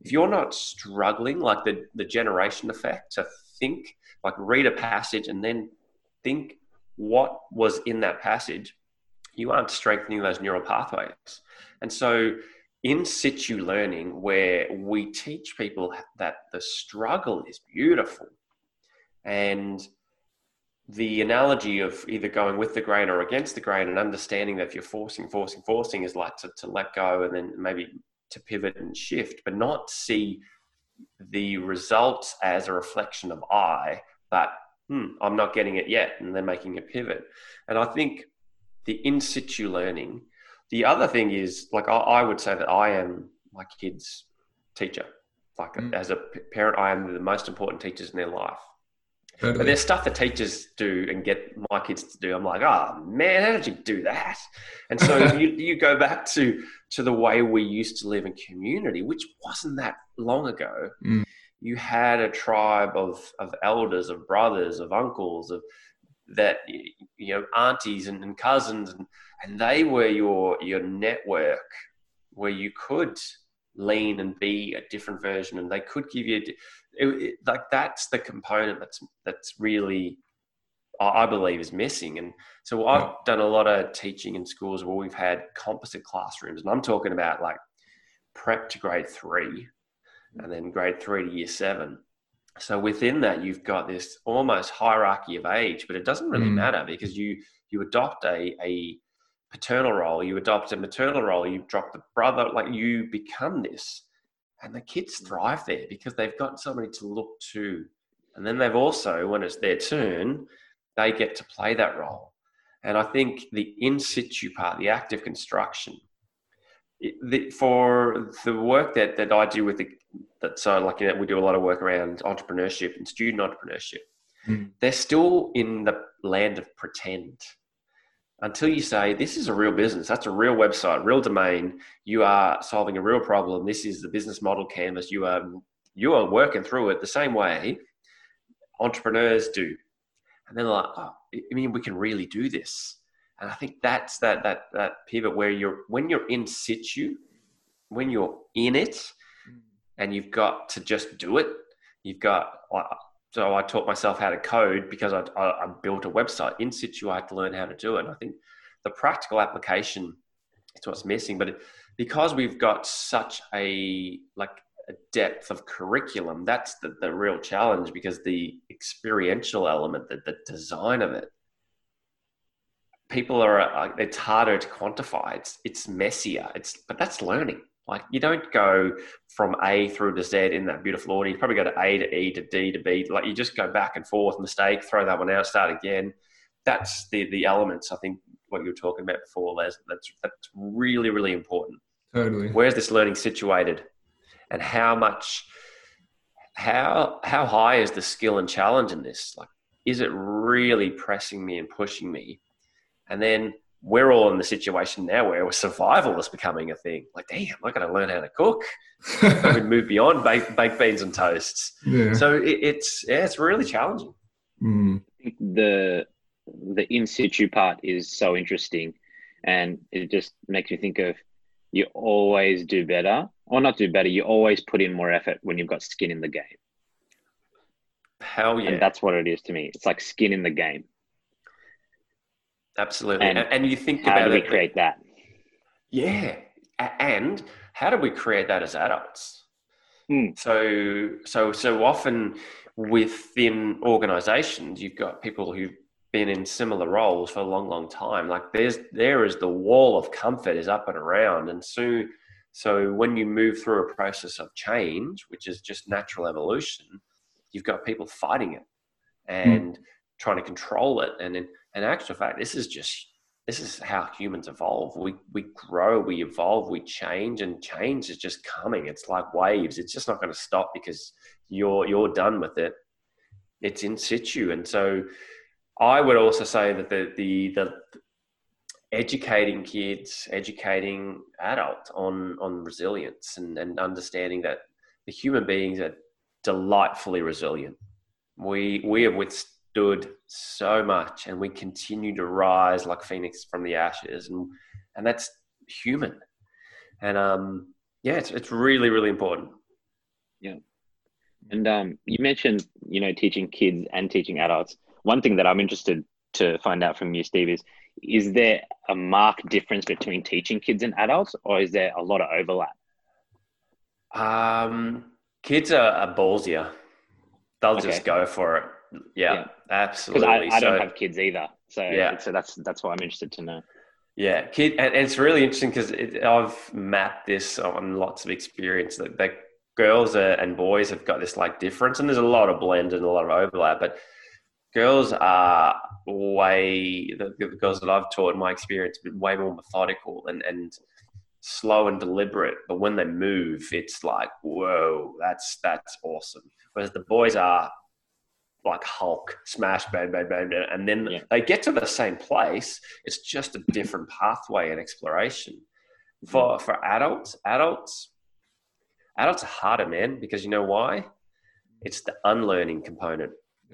C: If you're not struggling, like the, the generation effect, to think, like read a passage and then think what was in that passage, you aren't strengthening those neural pathways. And so, in situ learning, where we teach people that the struggle is beautiful and the analogy of either going with the grain or against the grain and understanding that if you're forcing, forcing, forcing is like to, to let go and then maybe to pivot and shift, but not see the results as a reflection of I, but hmm, I'm not getting it yet, and then making a pivot. And I think the in situ learning, the other thing is like I, I would say that I am my kids' teacher. Like mm. as a parent, I am the most important teachers in their life. Totally. But there's stuff that teachers do and get my kids to do. I'm like, oh man, how did you do that? And so you, you go back to to the way we used to live in community, which wasn't that long ago. Mm. You had a tribe of of elders, of brothers, of uncles, of that you know aunties and, and cousins, and and they were your your network where you could lean and be a different version, and they could give you it, it, like that's the component that's that's really I believe is missing. And so I've done a lot of teaching in schools where we've had composite classrooms, and I'm talking about like prep to grade three, and then grade three to year seven. So within that, you've got this almost hierarchy of age, but it doesn't really mm. matter because you you adopt a a paternal role, you adopt a maternal role, you drop the brother, like you become this. And the kids thrive there because they've got somebody to look to. And then they've also when it's their turn they get to play that role. And i think the in situ part the active construction it, the, for the work that, that i do with the that so like you know, we do a lot of work around entrepreneurship and student entrepreneurship. Mm. they're still in the land of pretend. Until you say this is a real business. That's a real website real domain. You are solving a real problem. This is the business model canvas. You are you are working through it the same way entrepreneurs do. And then like oh, i mean we can really do this? And i think that's that that that pivot where you're when you're in situ when you're in it and you've got to just do it you've got so I taught myself how to code because I, I, I, built a website in situ. I had to learn how to do it. And I think the practical application is what's missing. But because we've got such a like a depth of curriculum, that's the, the real challenge because the experiential element, the, the design of it, people are uh, it's harder to quantify. It's it's messier. It's but that's learning. Like you don't go from A through to Z in that beautiful order. You probably go to A to E to D to B. Like you just go back and forth, mistake, throw that one out, start again. That's the the elements. I think what you were talking about before, Les. That's that's really really important.
B: Totally.
C: Where's this learning situated, and how much, how how high is the skill and challenge in this? Like, is it really pressing me and pushing me? And then we're all in the situation now where survival is becoming a thing. Like, damn, I got to learn how to cook. I would move beyond baked, baked beans and toasts. Yeah. So it, it's yeah, it's really challenging.
B: Mm.
A: The the in situ part is so interesting, and it just makes me think of you always do better, or not do better. You always put in more effort when you've got skin in the game.
C: Hell yeah!
A: And that's what it is to me. It's like skin in the game.
C: Absolutely. And, and you think
A: how
C: about
A: do we
C: it,
A: create that?
C: Yeah. and how do we create that as adults?
A: Mm.
C: So, so, so often within organizations, you've got people who've been in similar roles for a long, long time. Like there's, there is the wall of comfort is up and around. And so, so when you move through a process of change, which is just natural evolution, you've got people fighting it and mm. trying to control it. And in, in actual fact, this is just this is how humans evolve. We we grow, we evolve, we change, and change is just coming. It's like waves. It's just not going to stop because you're you're done with it. It's in situ, and so I would also say that the the the educating kids, educating adults on on resilience and, and understanding that the human beings are delightfully resilient. We we have withstood stood so much and we continue to rise like phoenix from the ashes and and that's human. And um yeah it's, it's really really important.
A: Yeah. And um you mentioned you know teaching kids and teaching adults. One thing that i'm interested to find out from you steve is is there a marked difference between teaching kids and adults or is there a lot of overlap?
C: Um kids are, are ballsier. They'll okay. just go for it. Yeah, yeah. Absolutely.
A: Because I, I so, don't have kids either, so yeah, so that's that's why I'm interested to know.
C: Yeah, kid, and, and it's really interesting because I've mapped this on lots of experience that, that girls are, and boys have got this like difference, and there's a lot of blend and a lot of overlap, but girls are way the, the girls that I've taught in my experience way more methodical and and slow and deliberate but when they move it's like whoa that's that's awesome whereas the boys are like Hulk, smash, bang, bang, bang, bang. And then yeah. they get to the same place. It's just a different pathway and exploration. For for adults, adults, adults are harder, man, because you know why? It's the unlearning component.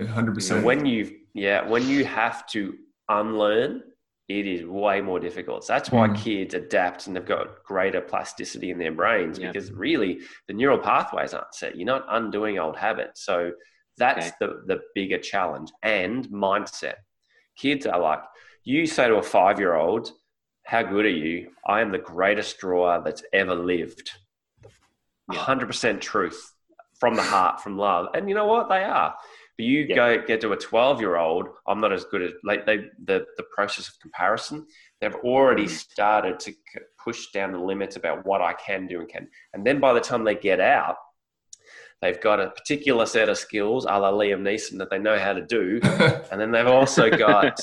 B: Hundred percent.
C: So when you yeah, when you have to unlearn, it is way more difficult. So that's why mm. kids adapt and they've got greater plasticity in their brains yeah. because really the neural pathways aren't set. You're not undoing old habits. So that's okay. the, the bigger challenge and mindset. Kids are like, you say to a five year old, How good are you? I am the greatest drawer that's ever lived. 100% truth from the heart, from love. And you know what? They are. But you yeah. go get to a 12 year old, I'm not as good as like they, the, the process of comparison. They've already mm. started to push down the limits about what I can do and can. And then by the time they get out, They've got a particular set of skills, a la Liam Neeson, that they know how to do. and then they've also got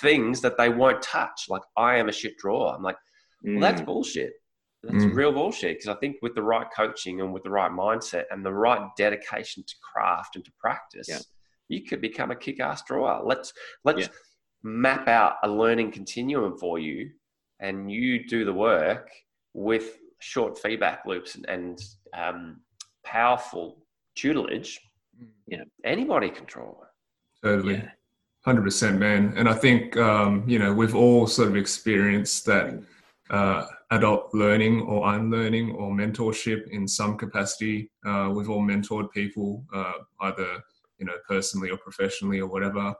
C: things that they won't touch. Like, I am a shit drawer. I'm like, well, that's mm. bullshit. That's mm. real bullshit. Because I think with the right coaching and with the right mindset and the right dedication to craft and to practice, yeah. you could become a kick-ass drawer. Let's let's yeah. map out a learning continuum for you, and you do the work with short feedback loops and, and um, powerful tutelage, mm. you know, anybody can draw.
B: Totally. Yeah. 100% man and i think um, you know we've all sort of experienced that uh, adult learning or unlearning or mentorship in some capacity uh, we've all mentored people uh, either you know personally or professionally or whatever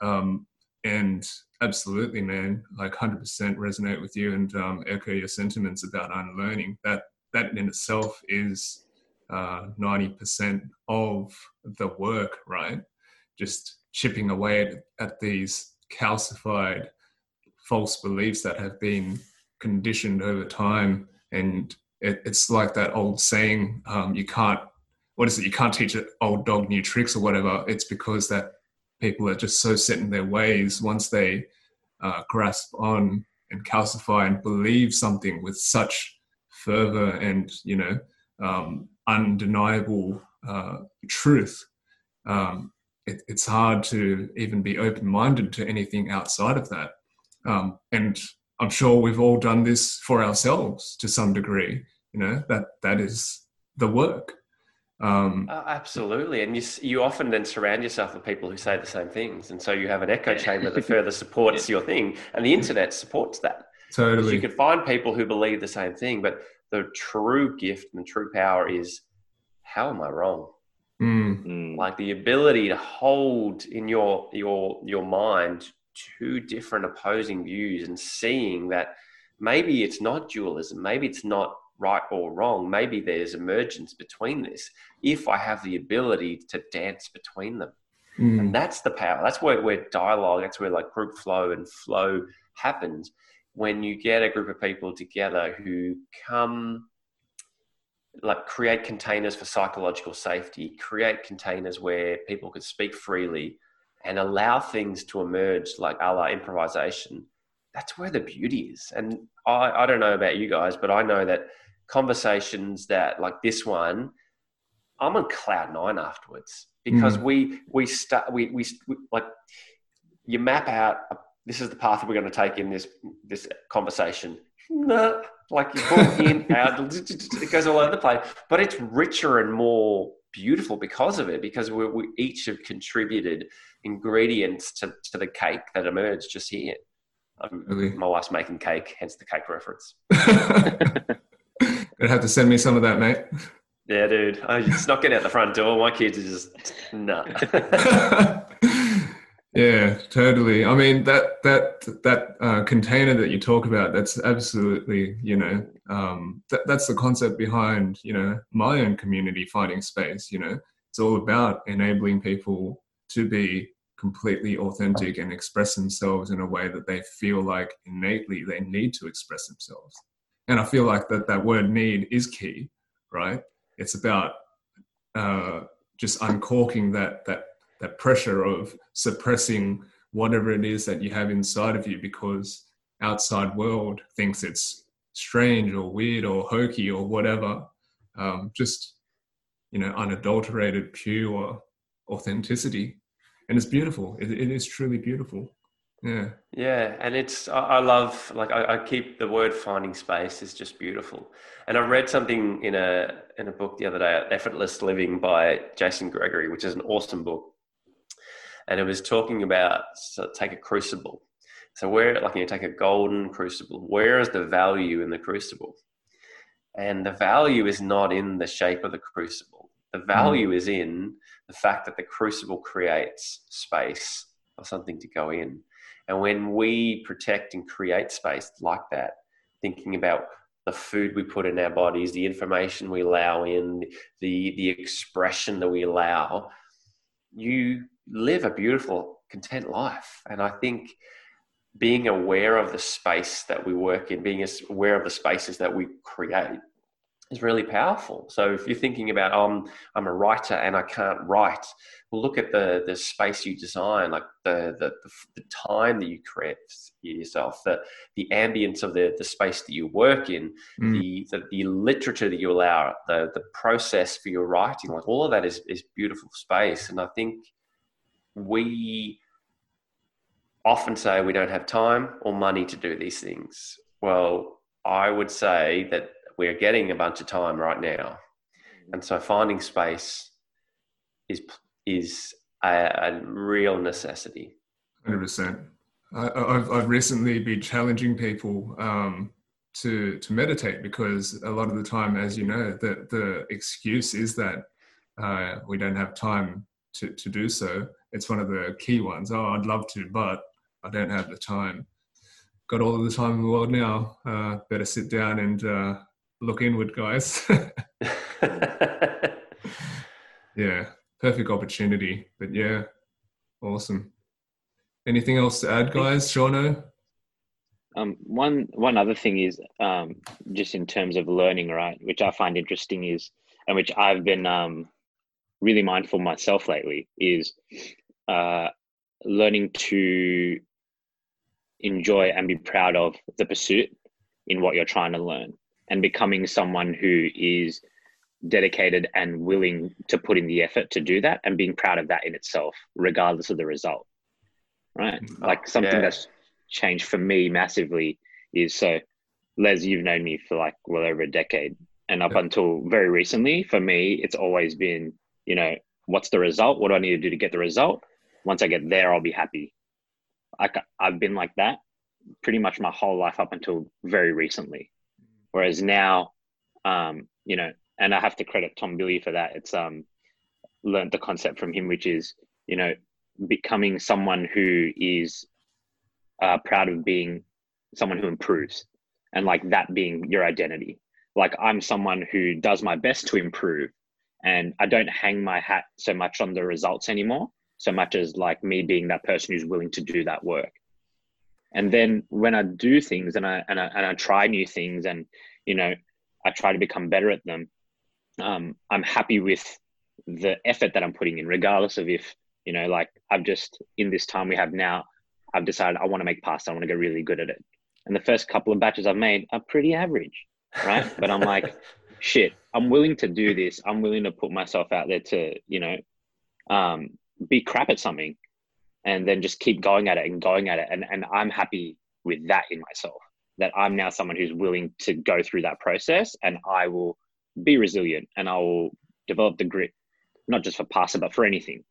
B: um, and absolutely man like 100% resonate with you and um, echo your sentiments about unlearning that that in itself is uh, 90% of the work, right? Just chipping away at, at these calcified false beliefs that have been conditioned over time. And it, it's like that old saying, um, you can't, what is it? You can't teach an old dog new tricks or whatever. It's because that people are just so set in their ways. Once they uh, grasp on and calcify and believe something with such fervor and, you know, um, undeniable uh, truth, um, it, it's hard to even be open minded to anything outside of that. Um, and I'm sure we've all done this for ourselves to some degree. You know that that is the work.
C: Um, uh, absolutely, and you you often then surround yourself with people who say the same things, and so you have an echo chamber that further supports your thing, and the internet supports that.
B: Totally,
C: you can find people who believe the same thing, but the true gift and the true power is how am I wrong?
B: Mm.
C: Like the ability to hold in your your your mind two different opposing views and seeing that maybe it's not dualism. Maybe it's not right or wrong. Maybe there's emergence between this if I have the ability to dance between them. Mm. And that's the power. That's where, where dialogue, that's where like group flow and flow happens when you get a group of people together who come like create containers for psychological safety, create containers where people can speak freely and allow things to emerge like a la improvisation. That's where the beauty is. And I, I don't know about you guys, but I know that conversations that like this one, I'm on cloud nine afterwards because mm. we we start we, we, we like you map out this is the path that we're going to take in this this conversation. No, like you in out, it goes all over the place, but it's richer and more beautiful because of it because we, we each have contributed ingredients to, to the cake that emerged just here. Um, really? My wife's making cake, hence the cake reference.
B: Gonna have to send me some of that, mate.
C: Yeah, dude. I, it's not getting out the front door. My kids are just no.
B: Yeah, totally. I mean that that that uh, container that you talk about. That's absolutely you know um, that, that's the concept behind you know my own community finding space. You know, it's all about enabling people to be completely authentic and express themselves in a way that they feel like innately they need to express themselves. And I feel like that that word need is key, right? It's about uh, just uncorking that that that pressure of suppressing whatever it is that you have inside of you because outside world thinks it's strange or weird or hokey or whatever. Um, just you know, unadulterated, pure authenticity, and it's beautiful. it, it is truly beautiful. Yeah.
C: Yeah. And it's, I, I love, like, I, I, keep the word finding space is just beautiful. And I read something in a, in a book the other day, Effortless Living by Jason Gregory, which is an awesome book. And it was talking about, so take a crucible. So where, like, you take a golden crucible, where is the value in the crucible? And the value is not in the shape of the crucible. The value mm. is in the fact that the crucible creates space for something to go in. And when we protect and create space like that, thinking about the food we put in our bodies, the information we allow in, the the expression that we allow, you live a beautiful, content life. And I think being aware of the space that we work in, being aware of the spaces that we create, is really powerful. So if you're thinking about um, I'm a writer and I can't write, well, look at the the space you design, like the the, the, the time that you create yourself, the the ambience of the the space that you work in, mm. the, the, the literature that you allow, the the process for your writing, like all of that is is beautiful space. And I think we often say we don't have time or money to do these things. Well, I would say that we're getting a bunch of time right now, and so finding space is is a, a real necessity.
B: Hundred percent. I've I've recently been challenging people um, to to meditate because a lot of the time, as you know, the the excuse is that uh, we don't have time to to do so. It's one of the key ones. Oh, I'd love to, but I don't have the time. Got all of the time in the world now. Uh, better sit down and uh, look inward, guys. yeah, perfect opportunity. But yeah, awesome. Anything else to add, guys? Shauno?
A: Um, one one other thing is um, just in terms of learning, right? Which I find interesting is, and which I've been um, really mindful myself lately is uh, learning to enjoy and be proud of the pursuit in what you're trying to learn and becoming someone who is dedicated and willing to put in the effort to do that and being proud of that in itself, regardless of the result. Right. Oh, like something yeah. that's changed for me massively is so, Les, you've known me for like well over a decade. And up yeah. until very recently, for me, it's always been, you know, what's the result? What do I need to do to get the result? Once I get there, I'll be happy. Like I've been like that pretty much my whole life up until very recently. Whereas now, um, you know, and I have to credit Tom Bilyeu for that. It's um, learned the concept from him, which is, you know, becoming someone who is uh, proud of being someone who improves. and like that being your identity. Like I'm someone who does my best to improve and I don't hang my hat so much on the results anymore, so much as like me being that person who's willing to do that work. And then when I do things and I and I, and I try new things and you know I try to become better at them, um, I'm happy with the effort that I'm putting in, regardless of if you know like I've just in this time we have now, I've decided I want to make pasta. I want to get really good at it. And the first couple of batches I've made are pretty average, right? but I'm like, shit, I'm willing to do this. I'm willing to put myself out there to, you know, um, be crap at something and then just keep going at it and going at it. And, and I'm happy with that in myself, that I'm now someone who's willing to go through that process and I will be resilient and I will develop the grit, not just for pasta, but for anything.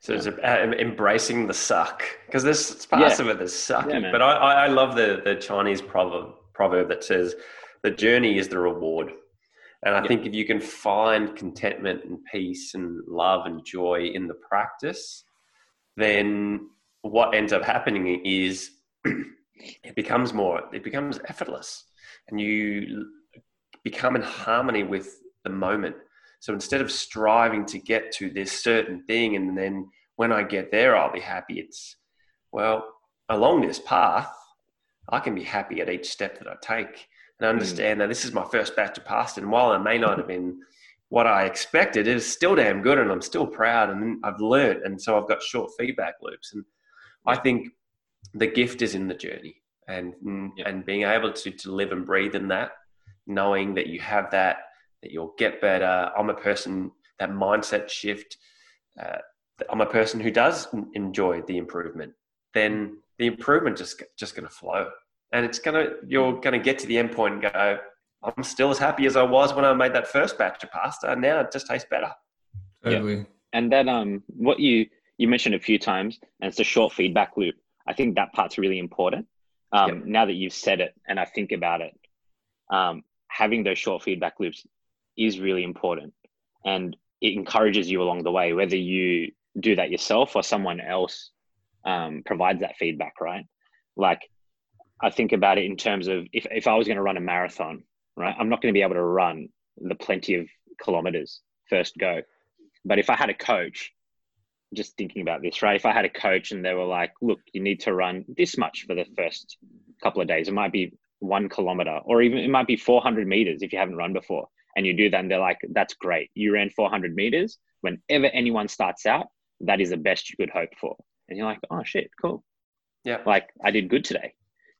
C: So it's uh, embracing the suck because there's parts yeah. of it that's. Yeah, but I, I love the, the Chinese proverb, proverb that says, the journey is the reward. And I yep. think if you can find contentment and peace and love and joy in the practice, then what ends up happening is it becomes more, it becomes effortless and you become in harmony with the moment. So instead of striving to get to this certain thing and then when I get there, I'll be happy, it's, well, along this path, I can be happy at each step that I take and hmm. understand mm. that this is my first batch of pasta. And while it may not have been what I expected, it is still damn good, and I'm still proud, and I've learned, and so I've got short feedback loops. And I think the gift is in the journey, and mm, yeah. and being able to to live and breathe in that, knowing that you have that, that you'll get better. I'm a person that mindset shift. Uh, I'm a person who does enjoy the improvement. Then the improvement just just going to flow and it's gonna you're gonna get to the end point and go, I'm still as happy as I was when I made that first batch of pasta, and now it just tastes better.
B: Totally. Yeah.
A: And then um, what you you mentioned a few times, and it's a short feedback loop. I think that part's really important. Um, yep. Now that you've said it, and I think about it, um, having those short feedback loops is really important, and it encourages you along the way, whether you do that yourself or someone else um, provides that feedback, right? Like I think about it in terms of if, if I was going to run a marathon, right, I'm not going to be able to run the plenty of kilometers first go. But if I had a coach, just thinking about this, right? If I had a coach and they were like, look, you need to run this much for the first couple of days, it might be one kilometer or even it might be 400 meters if you haven't run before. And you do that and they're like, that's great. You ran 400 meters. Whenever anyone starts out, that is the best you could hope for. And you're like, oh shit, cool. Yeah. Like I did good today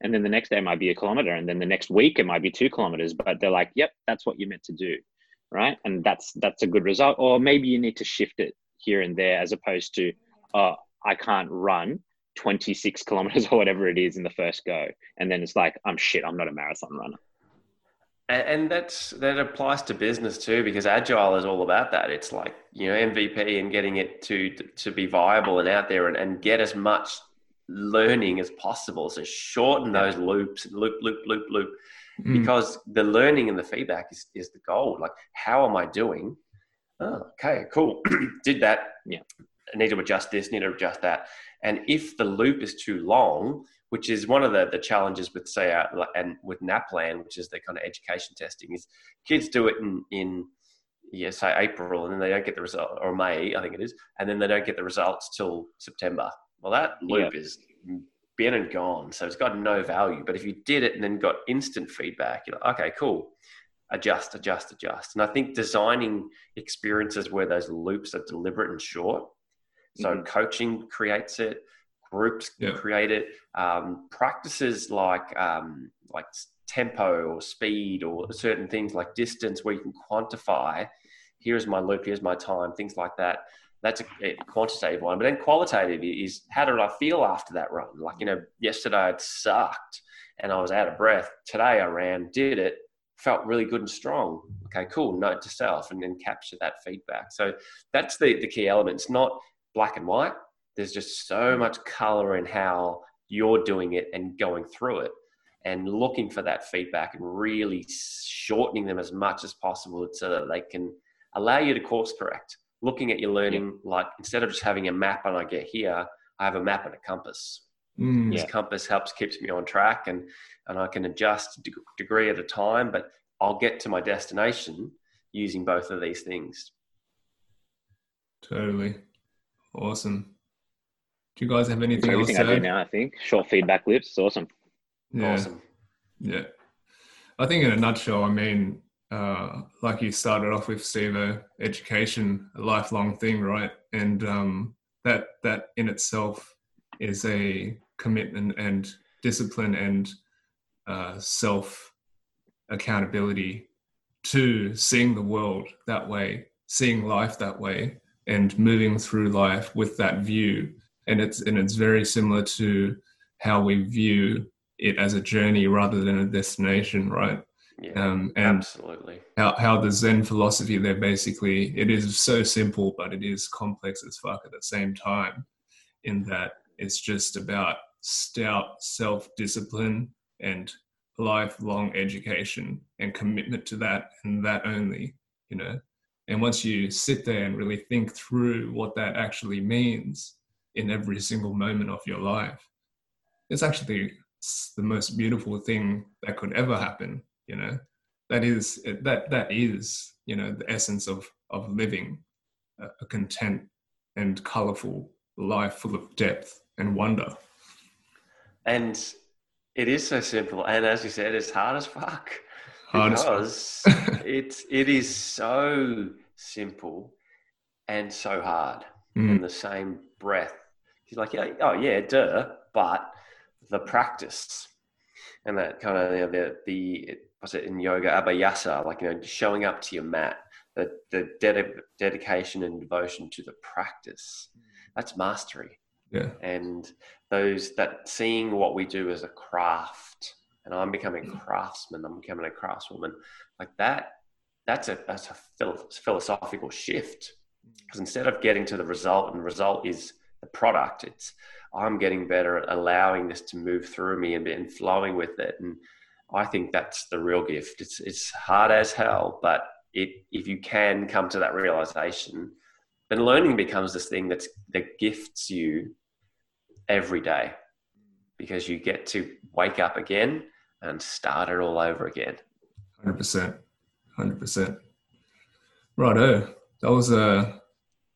A: and then the next day it might be a kilometer and then the next week it might be two kilometers but they're like yep that's what you're meant to do right? And that's that's a good result. Or maybe you need to shift it here and there as opposed to oh i can't run 26 kilometers or whatever it is in the first go. And then it's like i'm shit i'm not a marathon runner.
C: And that's that applies to business too because agile is all about that. It's like you know mvp and getting it to to be viable and out there and, and get as much learning as possible. So shorten those loops, loop, loop, loop, loop, mm. because the learning and the feedback is, is the goal. Like, how am I doing? Oh, okay, cool. Did that. Yeah. I need to adjust this, need to adjust that. And if the loop is too long, which is one of the, the challenges with say and with NAPLAN, which is the kind of education testing, is kids do it in in yeah, say April, and then they don't get the result, or May, I think it is, and then they don't get the results till September. Well, that loop yeah. is been and gone, so it's got no value. But if you did it and then got instant feedback, you're like, okay, cool, adjust, adjust, adjust. And I think designing experiences where those loops are deliberate and short. So mm-hmm. coaching creates it, groups yeah. create it, um, practices like um, like tempo or speed or certain things like distance where you can quantify. Here's my loop. Here's my time. Things like that that's a, quantitative one. But then qualitative is how did I feel after that run? Like, you know, yesterday it sucked and I was out of breath. Today I ran, did it, felt really good and strong. Okay, cool. Note to self and then capture that feedback. So that's the, the key element. It's not black and white. There's just so much color in how you're doing it and going through it and looking for that feedback and really shortening them as much as possible so that they can allow you to course correct looking at your learning like instead of just having a map and I get here, I have a map and a compass.
B: Mm.
C: This
A: Yeah.
C: compass helps keeps me on track, and and I can adjust a deg- degree at a time, but I'll get to my destination using both of these things.
B: Totally. Awesome. Do you guys have anything else
A: Everything
B: to
A: I do
B: add?
A: now, I think. Short feedback loops. Awesome.
B: Yeah.
C: Awesome.
B: Yeah. I think in a nutshell, I mean, uh, like you started off with, Steve, uh, education, a lifelong thing, right? And um, that that in itself is a commitment and discipline and uh, self accountability to seeing the world that way, seeing life that way, and moving through life with that view. And it's and it's very similar to how we view it as a journey rather than a destination, right?
C: Yeah,
B: Um, and
C: absolutely.
B: how, how the Zen philosophy there basically it is so simple, but it is complex as fuck at the same time. In that it's just about stout self discipline and lifelong education and commitment to that and that only, you know. And once you sit there and really think through what that actually means in every single moment of your life, it's actually the most beautiful thing that could ever happen, you know that is that that is you know the essence of of living a, a content and colorful life full of depth and wonder
C: And it is so simple, and as you said, it's hard as fuck
B: Hard as fuck.
C: because it's it is so simple and so hard
B: Mm,
C: in the same breath. He's like, yeah, oh yeah, duh, but the practice and that kind of you know, the the what's it in yoga abhyasa, like you know, showing up to your mat, the the dedi- dedication and devotion to the practice. Mm. That's mastery.
B: Yeah.
C: And those that seeing what we do as a craft and i'm becoming a mm. craftsman i'm becoming a craftswoman like that that's a that's a phil- philosophical shift. Mm. Because instead of getting to the result and the result is the product it's i'm getting better at allowing this to move through me and, and flowing with it and i think that's the real gift. It's it's hard as hell but it if you can come to that realization then learning becomes this thing that's that gifts you every day because you get to wake up again and start it all over again.
B: 100% 100% righto. That was a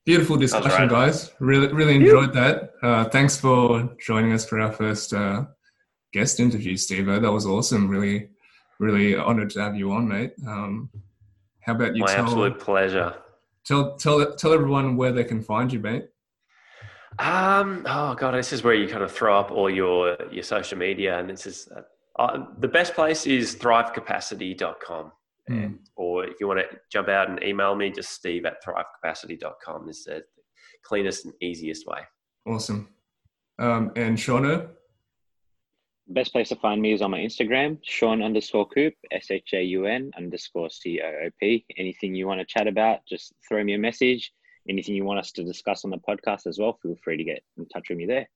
B: beautiful discussion
C: right.
B: guys. Really really enjoyed that. Uh, thanks for joining us for our first uh, guest interview steve that was awesome really really honored to have you on mate um, how about you
C: My
B: tell
C: absolute pleasure.
B: Tell tell tell everyone where they can find you, mate.
C: Um, oh god, this is where you kind of throw up all your your social media, and this is uh, uh, the best place is thrivecapacity.com.
B: Mm.
C: And, or if you want to jump out and email me, just steve at thrivecapacity.com is the cleanest and easiest way.
B: Awesome. Um, and Shauno,
A: Best place to find me is on my Instagram, Shaun underscore Coop, S H A U N underscore C O O P. Anything you want to chat about, just throw me a message. Anything you want us to discuss on the podcast as well, feel free to get in touch with me there.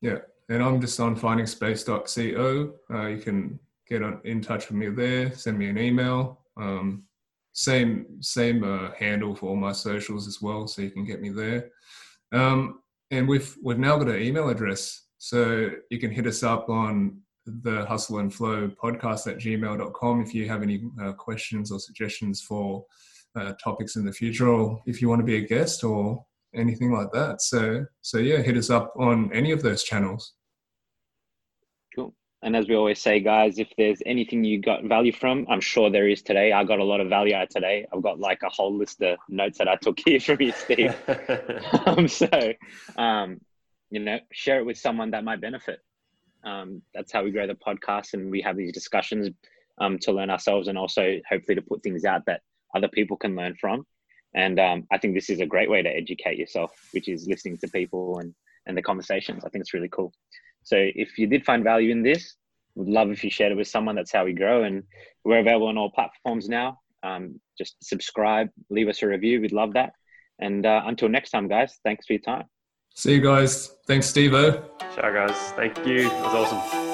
B: yeah, and I'm just on findingspace.co. Uh, you can get on, in touch with me there. Send me an email. Um, same same uh, handle for all my socials as well, so you can get me there. Um, and we've we've now got an email address, so you can hit us up on the Hustle and Flow podcast at gmail.com if you have any uh, questions or suggestions for uh, topics in the future, or if you want to be a guest or anything like that. So so yeah, hit us up on any of those channels. Cool.
A: And as we always say, guys, if there's anything you got value from, I'm sure there is today. I got a lot of value out today. I've got like a whole list of notes that I took here from you, Steve. um, so, um, you know, share it with someone that might benefit. Um, that's how we grow the podcast and we have these discussions um, to learn ourselves and also hopefully to put things out that other people can learn from. And um, I think this is a great way to educate yourself, which is listening to people and, and the conversations. I think it's really cool. So if you did find value in this, would love if you shared it with someone. That's how we grow. And we're available on all platforms now. Um, just subscribe, leave us a review. We'd love that. And uh, until next time, guys, thanks for your time.
B: See you guys. Thanks, Steve.
C: Ciao, guys. Thank you. It was awesome.